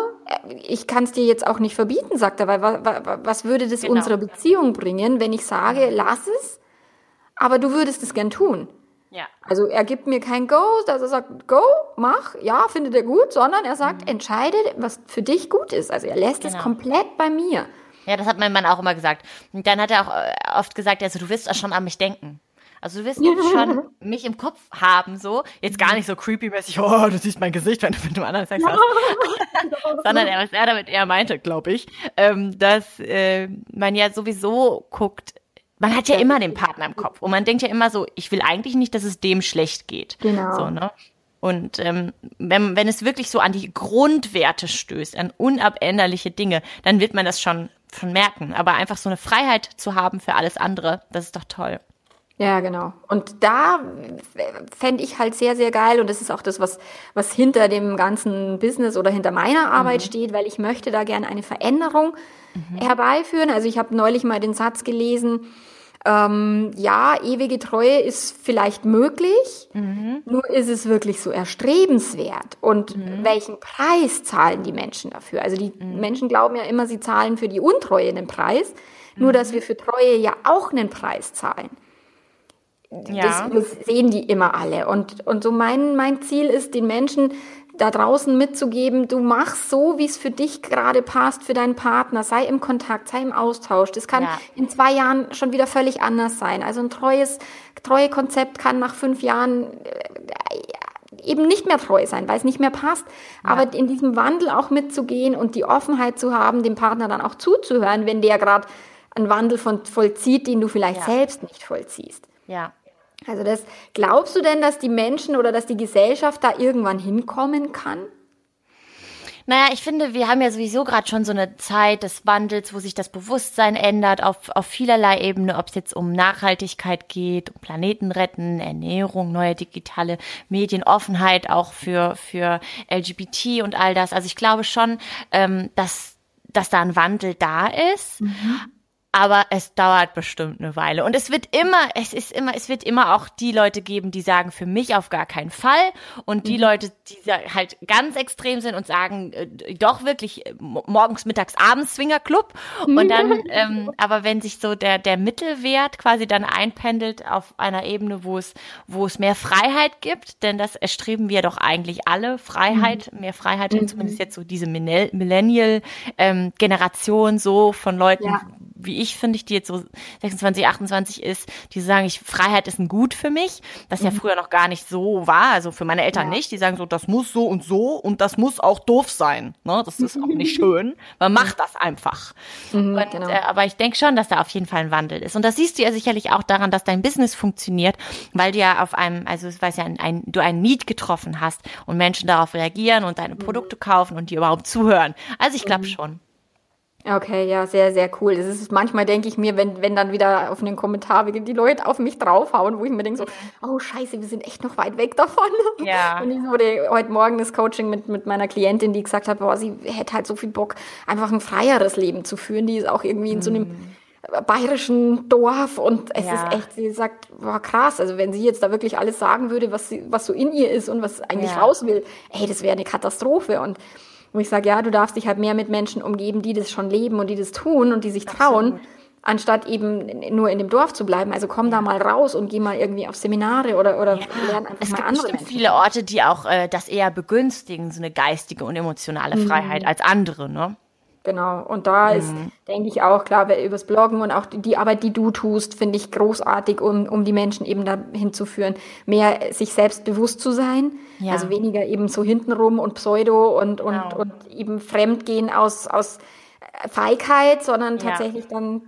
ich kann es dir jetzt auch nicht verbieten, sagt er, weil was würde das genau. unserer Beziehung bringen, wenn ich sage, lass es, aber du würdest es gern tun. Ja. Also er gibt mir kein Go, dass er sagt, go, mach, ja, findet er gut, sondern er sagt, mhm. entscheide, was für dich gut ist. Also er lässt genau. es komplett bei mir. Ja, das hat mein Mann auch immer gesagt. Und dann hat er auch äh, oft gesagt, also du wirst auch schon an mich denken. Also du wirst schon mich im Kopf haben, so. Jetzt gar nicht so creepy-mäßig, oh, du siehst mein Gesicht, wenn du mit einem anderen Sex hast. <laughs> Sondern er, was er damit eher meinte, glaube ich, ähm, dass äh, man ja sowieso guckt, man hat ja immer den Partner im Kopf und man denkt ja immer so, ich will eigentlich nicht, dass es dem schlecht geht. Genau. So, ne? Und ähm, wenn, wenn es wirklich so an die Grundwerte stößt, an unabänderliche Dinge, dann wird man das schon, schon merken. Aber einfach so eine Freiheit zu haben für alles andere, das ist doch toll. Ja, genau. Und da fände ich halt sehr, sehr geil. Und das ist auch das, was, was hinter dem ganzen Business oder hinter meiner Arbeit mhm. steht, weil ich möchte da gerne eine Veränderung mhm. herbeiführen. Also ich habe neulich mal den Satz gelesen, ähm, ja, ewige Treue ist vielleicht möglich, mhm. nur ist es wirklich so erstrebenswert. Und mhm. welchen Preis zahlen die Menschen dafür? Also die mhm. Menschen glauben ja immer, sie zahlen für die Untreue einen Preis, nur dass wir für Treue ja auch einen Preis zahlen. Ja. Das, das, sehen die immer alle. Und, und so mein, mein Ziel ist, den Menschen da draußen mitzugeben, du machst so, wie es für dich gerade passt, für deinen Partner, sei im Kontakt, sei im Austausch. Das kann ja. in zwei Jahren schon wieder völlig anders sein. Also ein treues, treue Konzept kann nach fünf Jahren äh, eben nicht mehr treu sein, weil es nicht mehr passt. Ja. Aber in diesem Wandel auch mitzugehen und die Offenheit zu haben, dem Partner dann auch zuzuhören, wenn der gerade einen Wandel von vollzieht, den du vielleicht ja. selbst nicht vollziehst. Ja, also das, glaubst du denn, dass die Menschen oder dass die Gesellschaft da irgendwann hinkommen kann? Naja, ich finde, wir haben ja sowieso gerade schon so eine Zeit des Wandels, wo sich das Bewusstsein ändert auf, auf vielerlei Ebene, ob es jetzt um Nachhaltigkeit geht, um Planeten retten, Ernährung, neue digitale Medien, Offenheit auch für, für LGBT und all das. Also ich glaube schon, ähm, dass, dass da ein Wandel da ist. Mhm aber es dauert bestimmt eine Weile. Und es wird immer, es ist immer, es wird immer auch die Leute geben, die sagen, für mich auf gar keinen Fall. Und die mhm. Leute, die halt ganz extrem sind und sagen, äh, doch wirklich äh, morgens, mittags, abends Swingerclub. Und dann, <laughs> ähm, aber wenn sich so der, der Mittelwert quasi dann einpendelt auf einer Ebene, wo es, wo es mehr Freiheit gibt, denn das erstreben wir doch eigentlich alle, Freiheit, mhm. mehr Freiheit, mhm. zumindest jetzt so diese Millennial-Generation ähm, so von Leuten, ja wie ich finde ich, die jetzt so 26, 28 ist, die sagen, ich, Freiheit ist ein Gut für mich, das ja mhm. früher noch gar nicht so war, also für meine Eltern ja. nicht, die sagen so, das muss so und so und das muss auch doof sein, ne? das ist auch nicht <laughs> schön, man macht das einfach. Mhm, und, genau. äh, aber ich denke schon, dass da auf jeden Fall ein Wandel ist und das siehst du ja sicherlich auch daran, dass dein Business funktioniert, weil du ja auf einem, also es weiß ja, ein, ein, du einen Need getroffen hast und Menschen darauf reagieren und deine mhm. Produkte kaufen und dir überhaupt zuhören. Also ich glaube mhm. schon. Okay, ja, sehr, sehr cool. Das ist manchmal denke ich mir, wenn, wenn dann wieder auf einen Kommentar die Leute auf mich draufhauen, wo ich mir denke so, oh scheiße, wir sind echt noch weit weg davon. Ja. <laughs> Und ich wurde heute Morgen das Coaching mit, mit meiner Klientin, die gesagt hat, boah, sie hätte halt so viel Bock, einfach ein freieres Leben zu führen. Die ist auch irgendwie in so einem mm. bayerischen Dorf und es ja. ist echt, sie sagt, boah, krass, also wenn sie jetzt da wirklich alles sagen würde, was sie, was so in ihr ist und was eigentlich ja. raus will, ey, das wäre eine Katastrophe und wo ich sage, ja, du darfst dich halt mehr mit Menschen umgeben, die das schon leben und die das tun und die sich trauen, Absolut. anstatt eben nur in dem Dorf zu bleiben. Also komm ja. da mal raus und geh mal irgendwie auf Seminare oder, oder ja. lern einfach es mal gibt andere Menschen. viele Orte, die auch äh, das eher begünstigen, so eine geistige und emotionale mhm. Freiheit als andere, ne? Genau. Und da mhm. ist, denke ich auch, klar, übers Bloggen und auch die Arbeit, die du tust, finde ich großartig, um, um die Menschen eben dahin zu führen, mehr sich selbst bewusst zu sein. Ja. Also weniger eben so hintenrum und Pseudo und, und, genau. und eben Fremdgehen aus, aus Feigheit, sondern tatsächlich ja. dann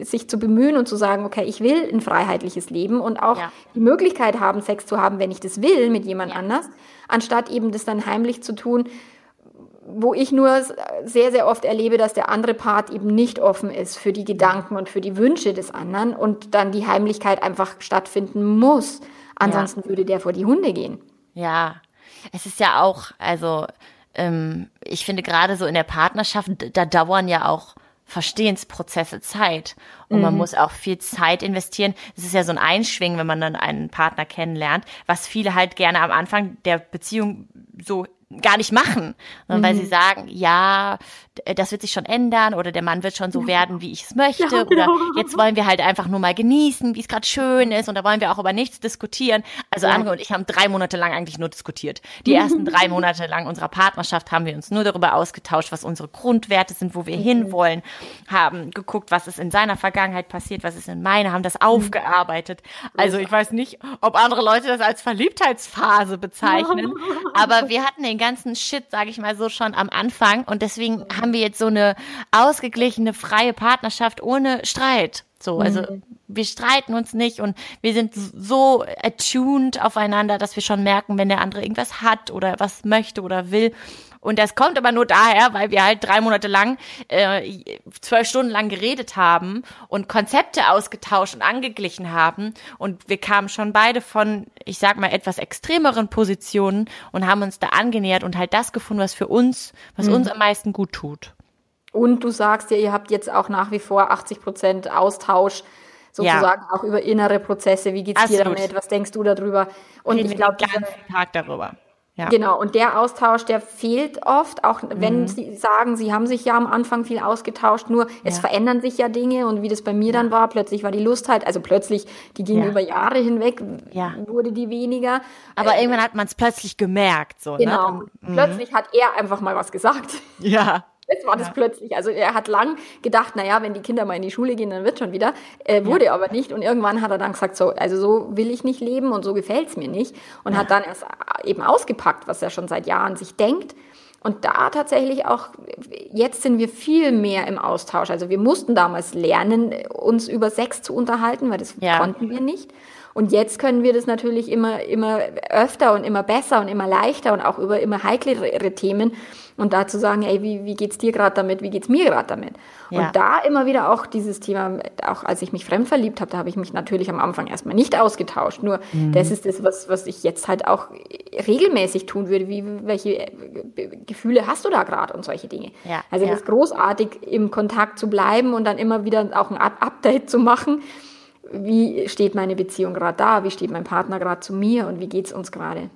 sich zu bemühen und zu sagen, okay, ich will ein freiheitliches Leben und auch ja. die Möglichkeit haben, Sex zu haben, wenn ich das will, mit jemand anders, anstatt eben das dann heimlich zu tun, wo ich nur sehr, sehr oft erlebe, dass der andere Part eben nicht offen ist für die Gedanken und für die Wünsche des anderen und dann die Heimlichkeit einfach stattfinden muss. Ansonsten ja. würde der vor die Hunde gehen. Ja, es ist ja auch, also ähm, ich finde gerade so in der Partnerschaft, da dauern ja auch Verstehensprozesse Zeit. Und mhm. man muss auch viel Zeit investieren. Es ist ja so ein Einschwingen, wenn man dann einen Partner kennenlernt, was viele halt gerne am Anfang der Beziehung so gar nicht machen, mhm. weil sie sagen, ja, das wird sich schon ändern oder der Mann wird schon so ja. werden, wie ich es möchte ja, oder genau. jetzt wollen wir halt einfach nur mal genießen, wie es gerade schön ist und da wollen wir auch über nichts diskutieren. Also ja. André und ich haben drei Monate lang eigentlich nur diskutiert. Die ersten drei Monate lang unserer Partnerschaft haben wir uns nur darüber ausgetauscht, was unsere Grundwerte sind, wo wir mhm. hinwollen, haben geguckt, was ist in seiner Vergangenheit passiert, was ist in meiner, haben das mhm. aufgearbeitet. Also ich weiß nicht, ob andere Leute das als Verliebtheitsphase bezeichnen, aber wir hatten den ganzen Shit, sage ich mal so, schon am Anfang und deswegen haben wir jetzt so eine ausgeglichene, freie Partnerschaft ohne Streit. So, also mhm. wir streiten uns nicht und wir sind so attuned aufeinander, dass wir schon merken, wenn der andere irgendwas hat oder was möchte oder will. Und das kommt aber nur daher, weil wir halt drei Monate lang, äh, zwölf Stunden lang geredet haben und Konzepte ausgetauscht und angeglichen haben. Und wir kamen schon beide von, ich sag mal, etwas extremeren Positionen und haben uns da angenähert und halt das gefunden, was für uns, was mhm. uns am meisten gut tut. Und du sagst ja, ihr habt jetzt auch nach wie vor 80 Prozent Austausch sozusagen ja. auch über innere Prozesse. Wie geht's Absolut. dir damit? Was denkst du darüber? Und Reden ich glaube, den ganzen Tag darüber. Ja. Genau, und der Austausch, der fehlt oft, auch wenn mhm. Sie sagen, Sie haben sich ja am Anfang viel ausgetauscht, nur es verändern sich ja Dinge und wie das bei mir dann war, plötzlich war die Lust halt, also plötzlich, die ging ja. über Jahre hinweg, ja. wurde die weniger. Aber äh, irgendwann hat man es plötzlich gemerkt, so, ne? genau. ne? Dann, plötzlich hat er einfach mal was gesagt. Ja. Jetzt war das plötzlich. Also er hat lang gedacht, naja, wenn die Kinder mal in die Schule gehen, dann wird schon wieder. Äh, wurde ja. aber nicht. Und irgendwann hat er dann gesagt, so, also so will ich nicht leben und so gefällt's mir nicht. Und ja. hat dann erst eben ausgepackt, was er schon seit Jahren sich denkt. Und da tatsächlich auch, jetzt sind wir viel mehr im Austausch. Also wir mussten damals lernen, uns über Sex zu unterhalten, weil das ja. konnten wir nicht. Und jetzt können wir das natürlich immer, immer öfter und immer besser und immer leichter und auch über immer heiklere Themen und da zu sagen, ey, wie, wie geht's dir gerade damit, wie geht's mir gerade damit? Ja. Und da immer wieder auch dieses Thema, auch als ich mich fremd verliebt habe, da habe ich mich natürlich am Anfang erstmal nicht ausgetauscht. Nur mhm. das ist das, was, was ich jetzt halt auch regelmäßig tun würde. Wie, welche Gefühle hast du da gerade und solche Dinge? Ja. Also ja. das ist großartig, im Kontakt zu bleiben und dann immer wieder auch ein Update zu machen. Wie steht meine Beziehung gerade da? Wie steht mein Partner gerade zu mir und wie geht's uns gerade?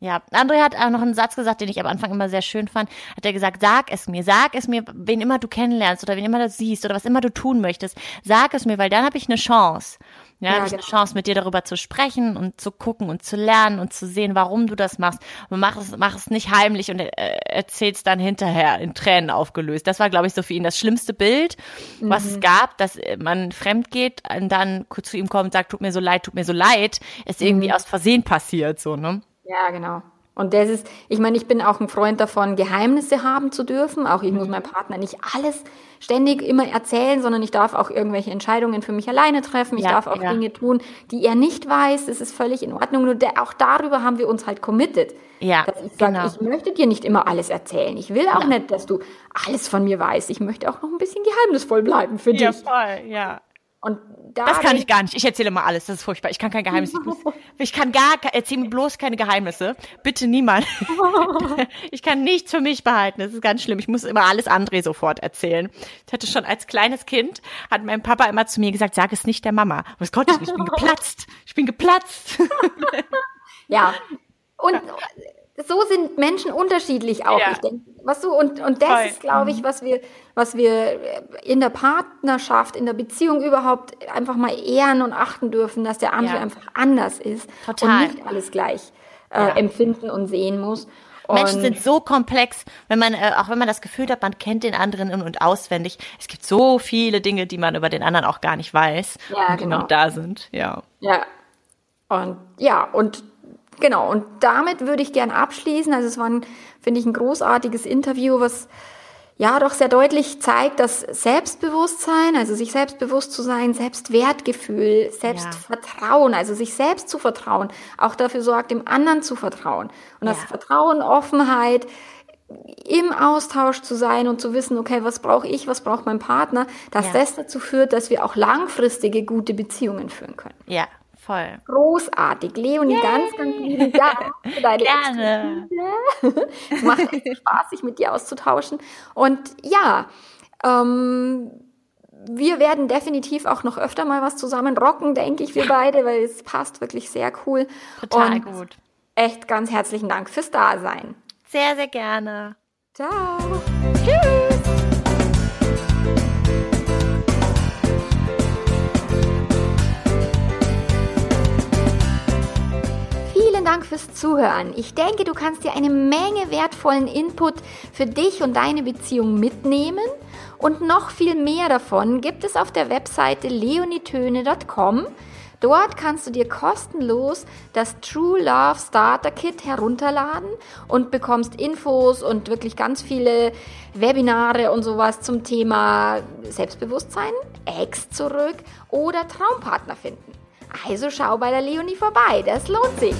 Ja, André hat auch noch einen Satz gesagt, den ich am Anfang immer sehr schön fand. Hat er gesagt, sag es mir, sag es mir, wen immer du kennenlernst oder wen immer du siehst oder was immer du tun möchtest, sag es mir, weil dann habe ich eine Chance. Ja, ja habe ich genau. eine Chance, mit dir darüber zu sprechen und zu gucken und zu lernen und zu sehen, warum du das machst. Und mach es, mach es nicht heimlich und äh, erzähl's dann hinterher in Tränen aufgelöst. Das war, glaube ich, so für ihn das schlimmste Bild, mhm. was es mhm. gab, dass man fremd geht und dann zu ihm kommt und sagt, tut mir so leid, tut mir so leid, ist irgendwie mhm. aus Versehen passiert, so, ne? Ja, genau. Und das ist, ich meine, ich bin auch ein Freund davon, Geheimnisse haben zu dürfen. Auch ich muss meinem Partner nicht alles ständig immer erzählen, sondern ich darf auch irgendwelche Entscheidungen für mich alleine treffen. Ich Ja, darf auch ja. Dinge tun, die er nicht weiß. Das ist völlig in Ordnung. Nur der, auch darüber haben wir uns halt committed. Ja, dass ich sage, genau. ich möchte dir nicht immer alles erzählen. Ich will auch nicht, dass du alles von mir weißt. Ich möchte auch noch ein bisschen geheimnisvoll bleiben für dich. voll, ja. Und da Das kann ich gar nicht. Ich erzähle immer alles. Das ist furchtbar. Ich kann kein Geheimnis. <laughs> Ich, muss, ich kann gar, erzähl mir bloß keine Geheimnisse. Bitte niemand. <laughs> ich kann nichts für mich behalten. Das ist ganz schlimm. Ich muss immer alles André sofort erzählen. Ich hatte schon als kleines Kind, hat mein Papa immer zu mir gesagt, sag es nicht der Mama. Aber das konnte ich nicht. Ich bin geplatzt. Ich bin geplatzt. <laughs> Ja. Und so sind Menschen unterschiedlich auch. Ja. Ich denke, was du, und, und das Voll. ist, glaube ich, was wir, was wir in der Partnerschaft, in der Beziehung überhaupt einfach mal ehren und achten dürfen, dass der andere Ja. einfach anders ist Total. und nicht alles gleich äh, Ja. empfinden und sehen muss. Menschen sind so komplex, wenn man, äh, auch wenn man das Gefühl hat, man kennt den anderen in- und auswendig. Es gibt so viele Dinge, die man über den anderen auch gar nicht weiß Ja, und die genau. noch da sind. Ja. Ja. Und ja, und genau, und damit würde ich gern abschließen. Also es war, ein, finde ich, ein großartiges Interview, was ja doch sehr deutlich zeigt, dass Selbstbewusstsein, also sich selbstbewusst zu sein, Selbstwertgefühl, Selbstvertrauen, also sich selbst zu vertrauen, auch dafür sorgt, dem anderen zu vertrauen. Und das Ja. Vertrauen, Offenheit, im Austausch zu sein und zu wissen, okay, was brauche ich, was braucht mein Partner, dass Ja. das dazu führt, dass wir auch langfristige gute Beziehungen führen können. Ja, voll. Großartig. Leonie, ganz, ganz lieben Dank für <laughs> deine Gerne. Expertise. Es macht echt Spaß, sich mit dir auszutauschen. Und ja, ähm, wir werden definitiv auch noch öfter mal was zusammen rocken, denke ich, wir beide, weil es passt wirklich sehr cool. Total Und gut. Echt ganz herzlichen Dank fürs Dasein. Sehr, sehr gerne. Ciao. Tschüss. Dank fürs Zuhören. Ich denke, du kannst dir eine Menge wertvollen Input für dich und deine Beziehung mitnehmen. Und noch viel mehr davon gibt es auf der Webseite leonitöne.com. Dort kannst du dir kostenlos das True Love Starter Kit herunterladen und bekommst Infos und wirklich ganz viele Webinare und sowas zum Thema Selbstbewusstsein, Ex zurück oder Traumpartner finden. Also schau bei der Leonie vorbei, das lohnt sich.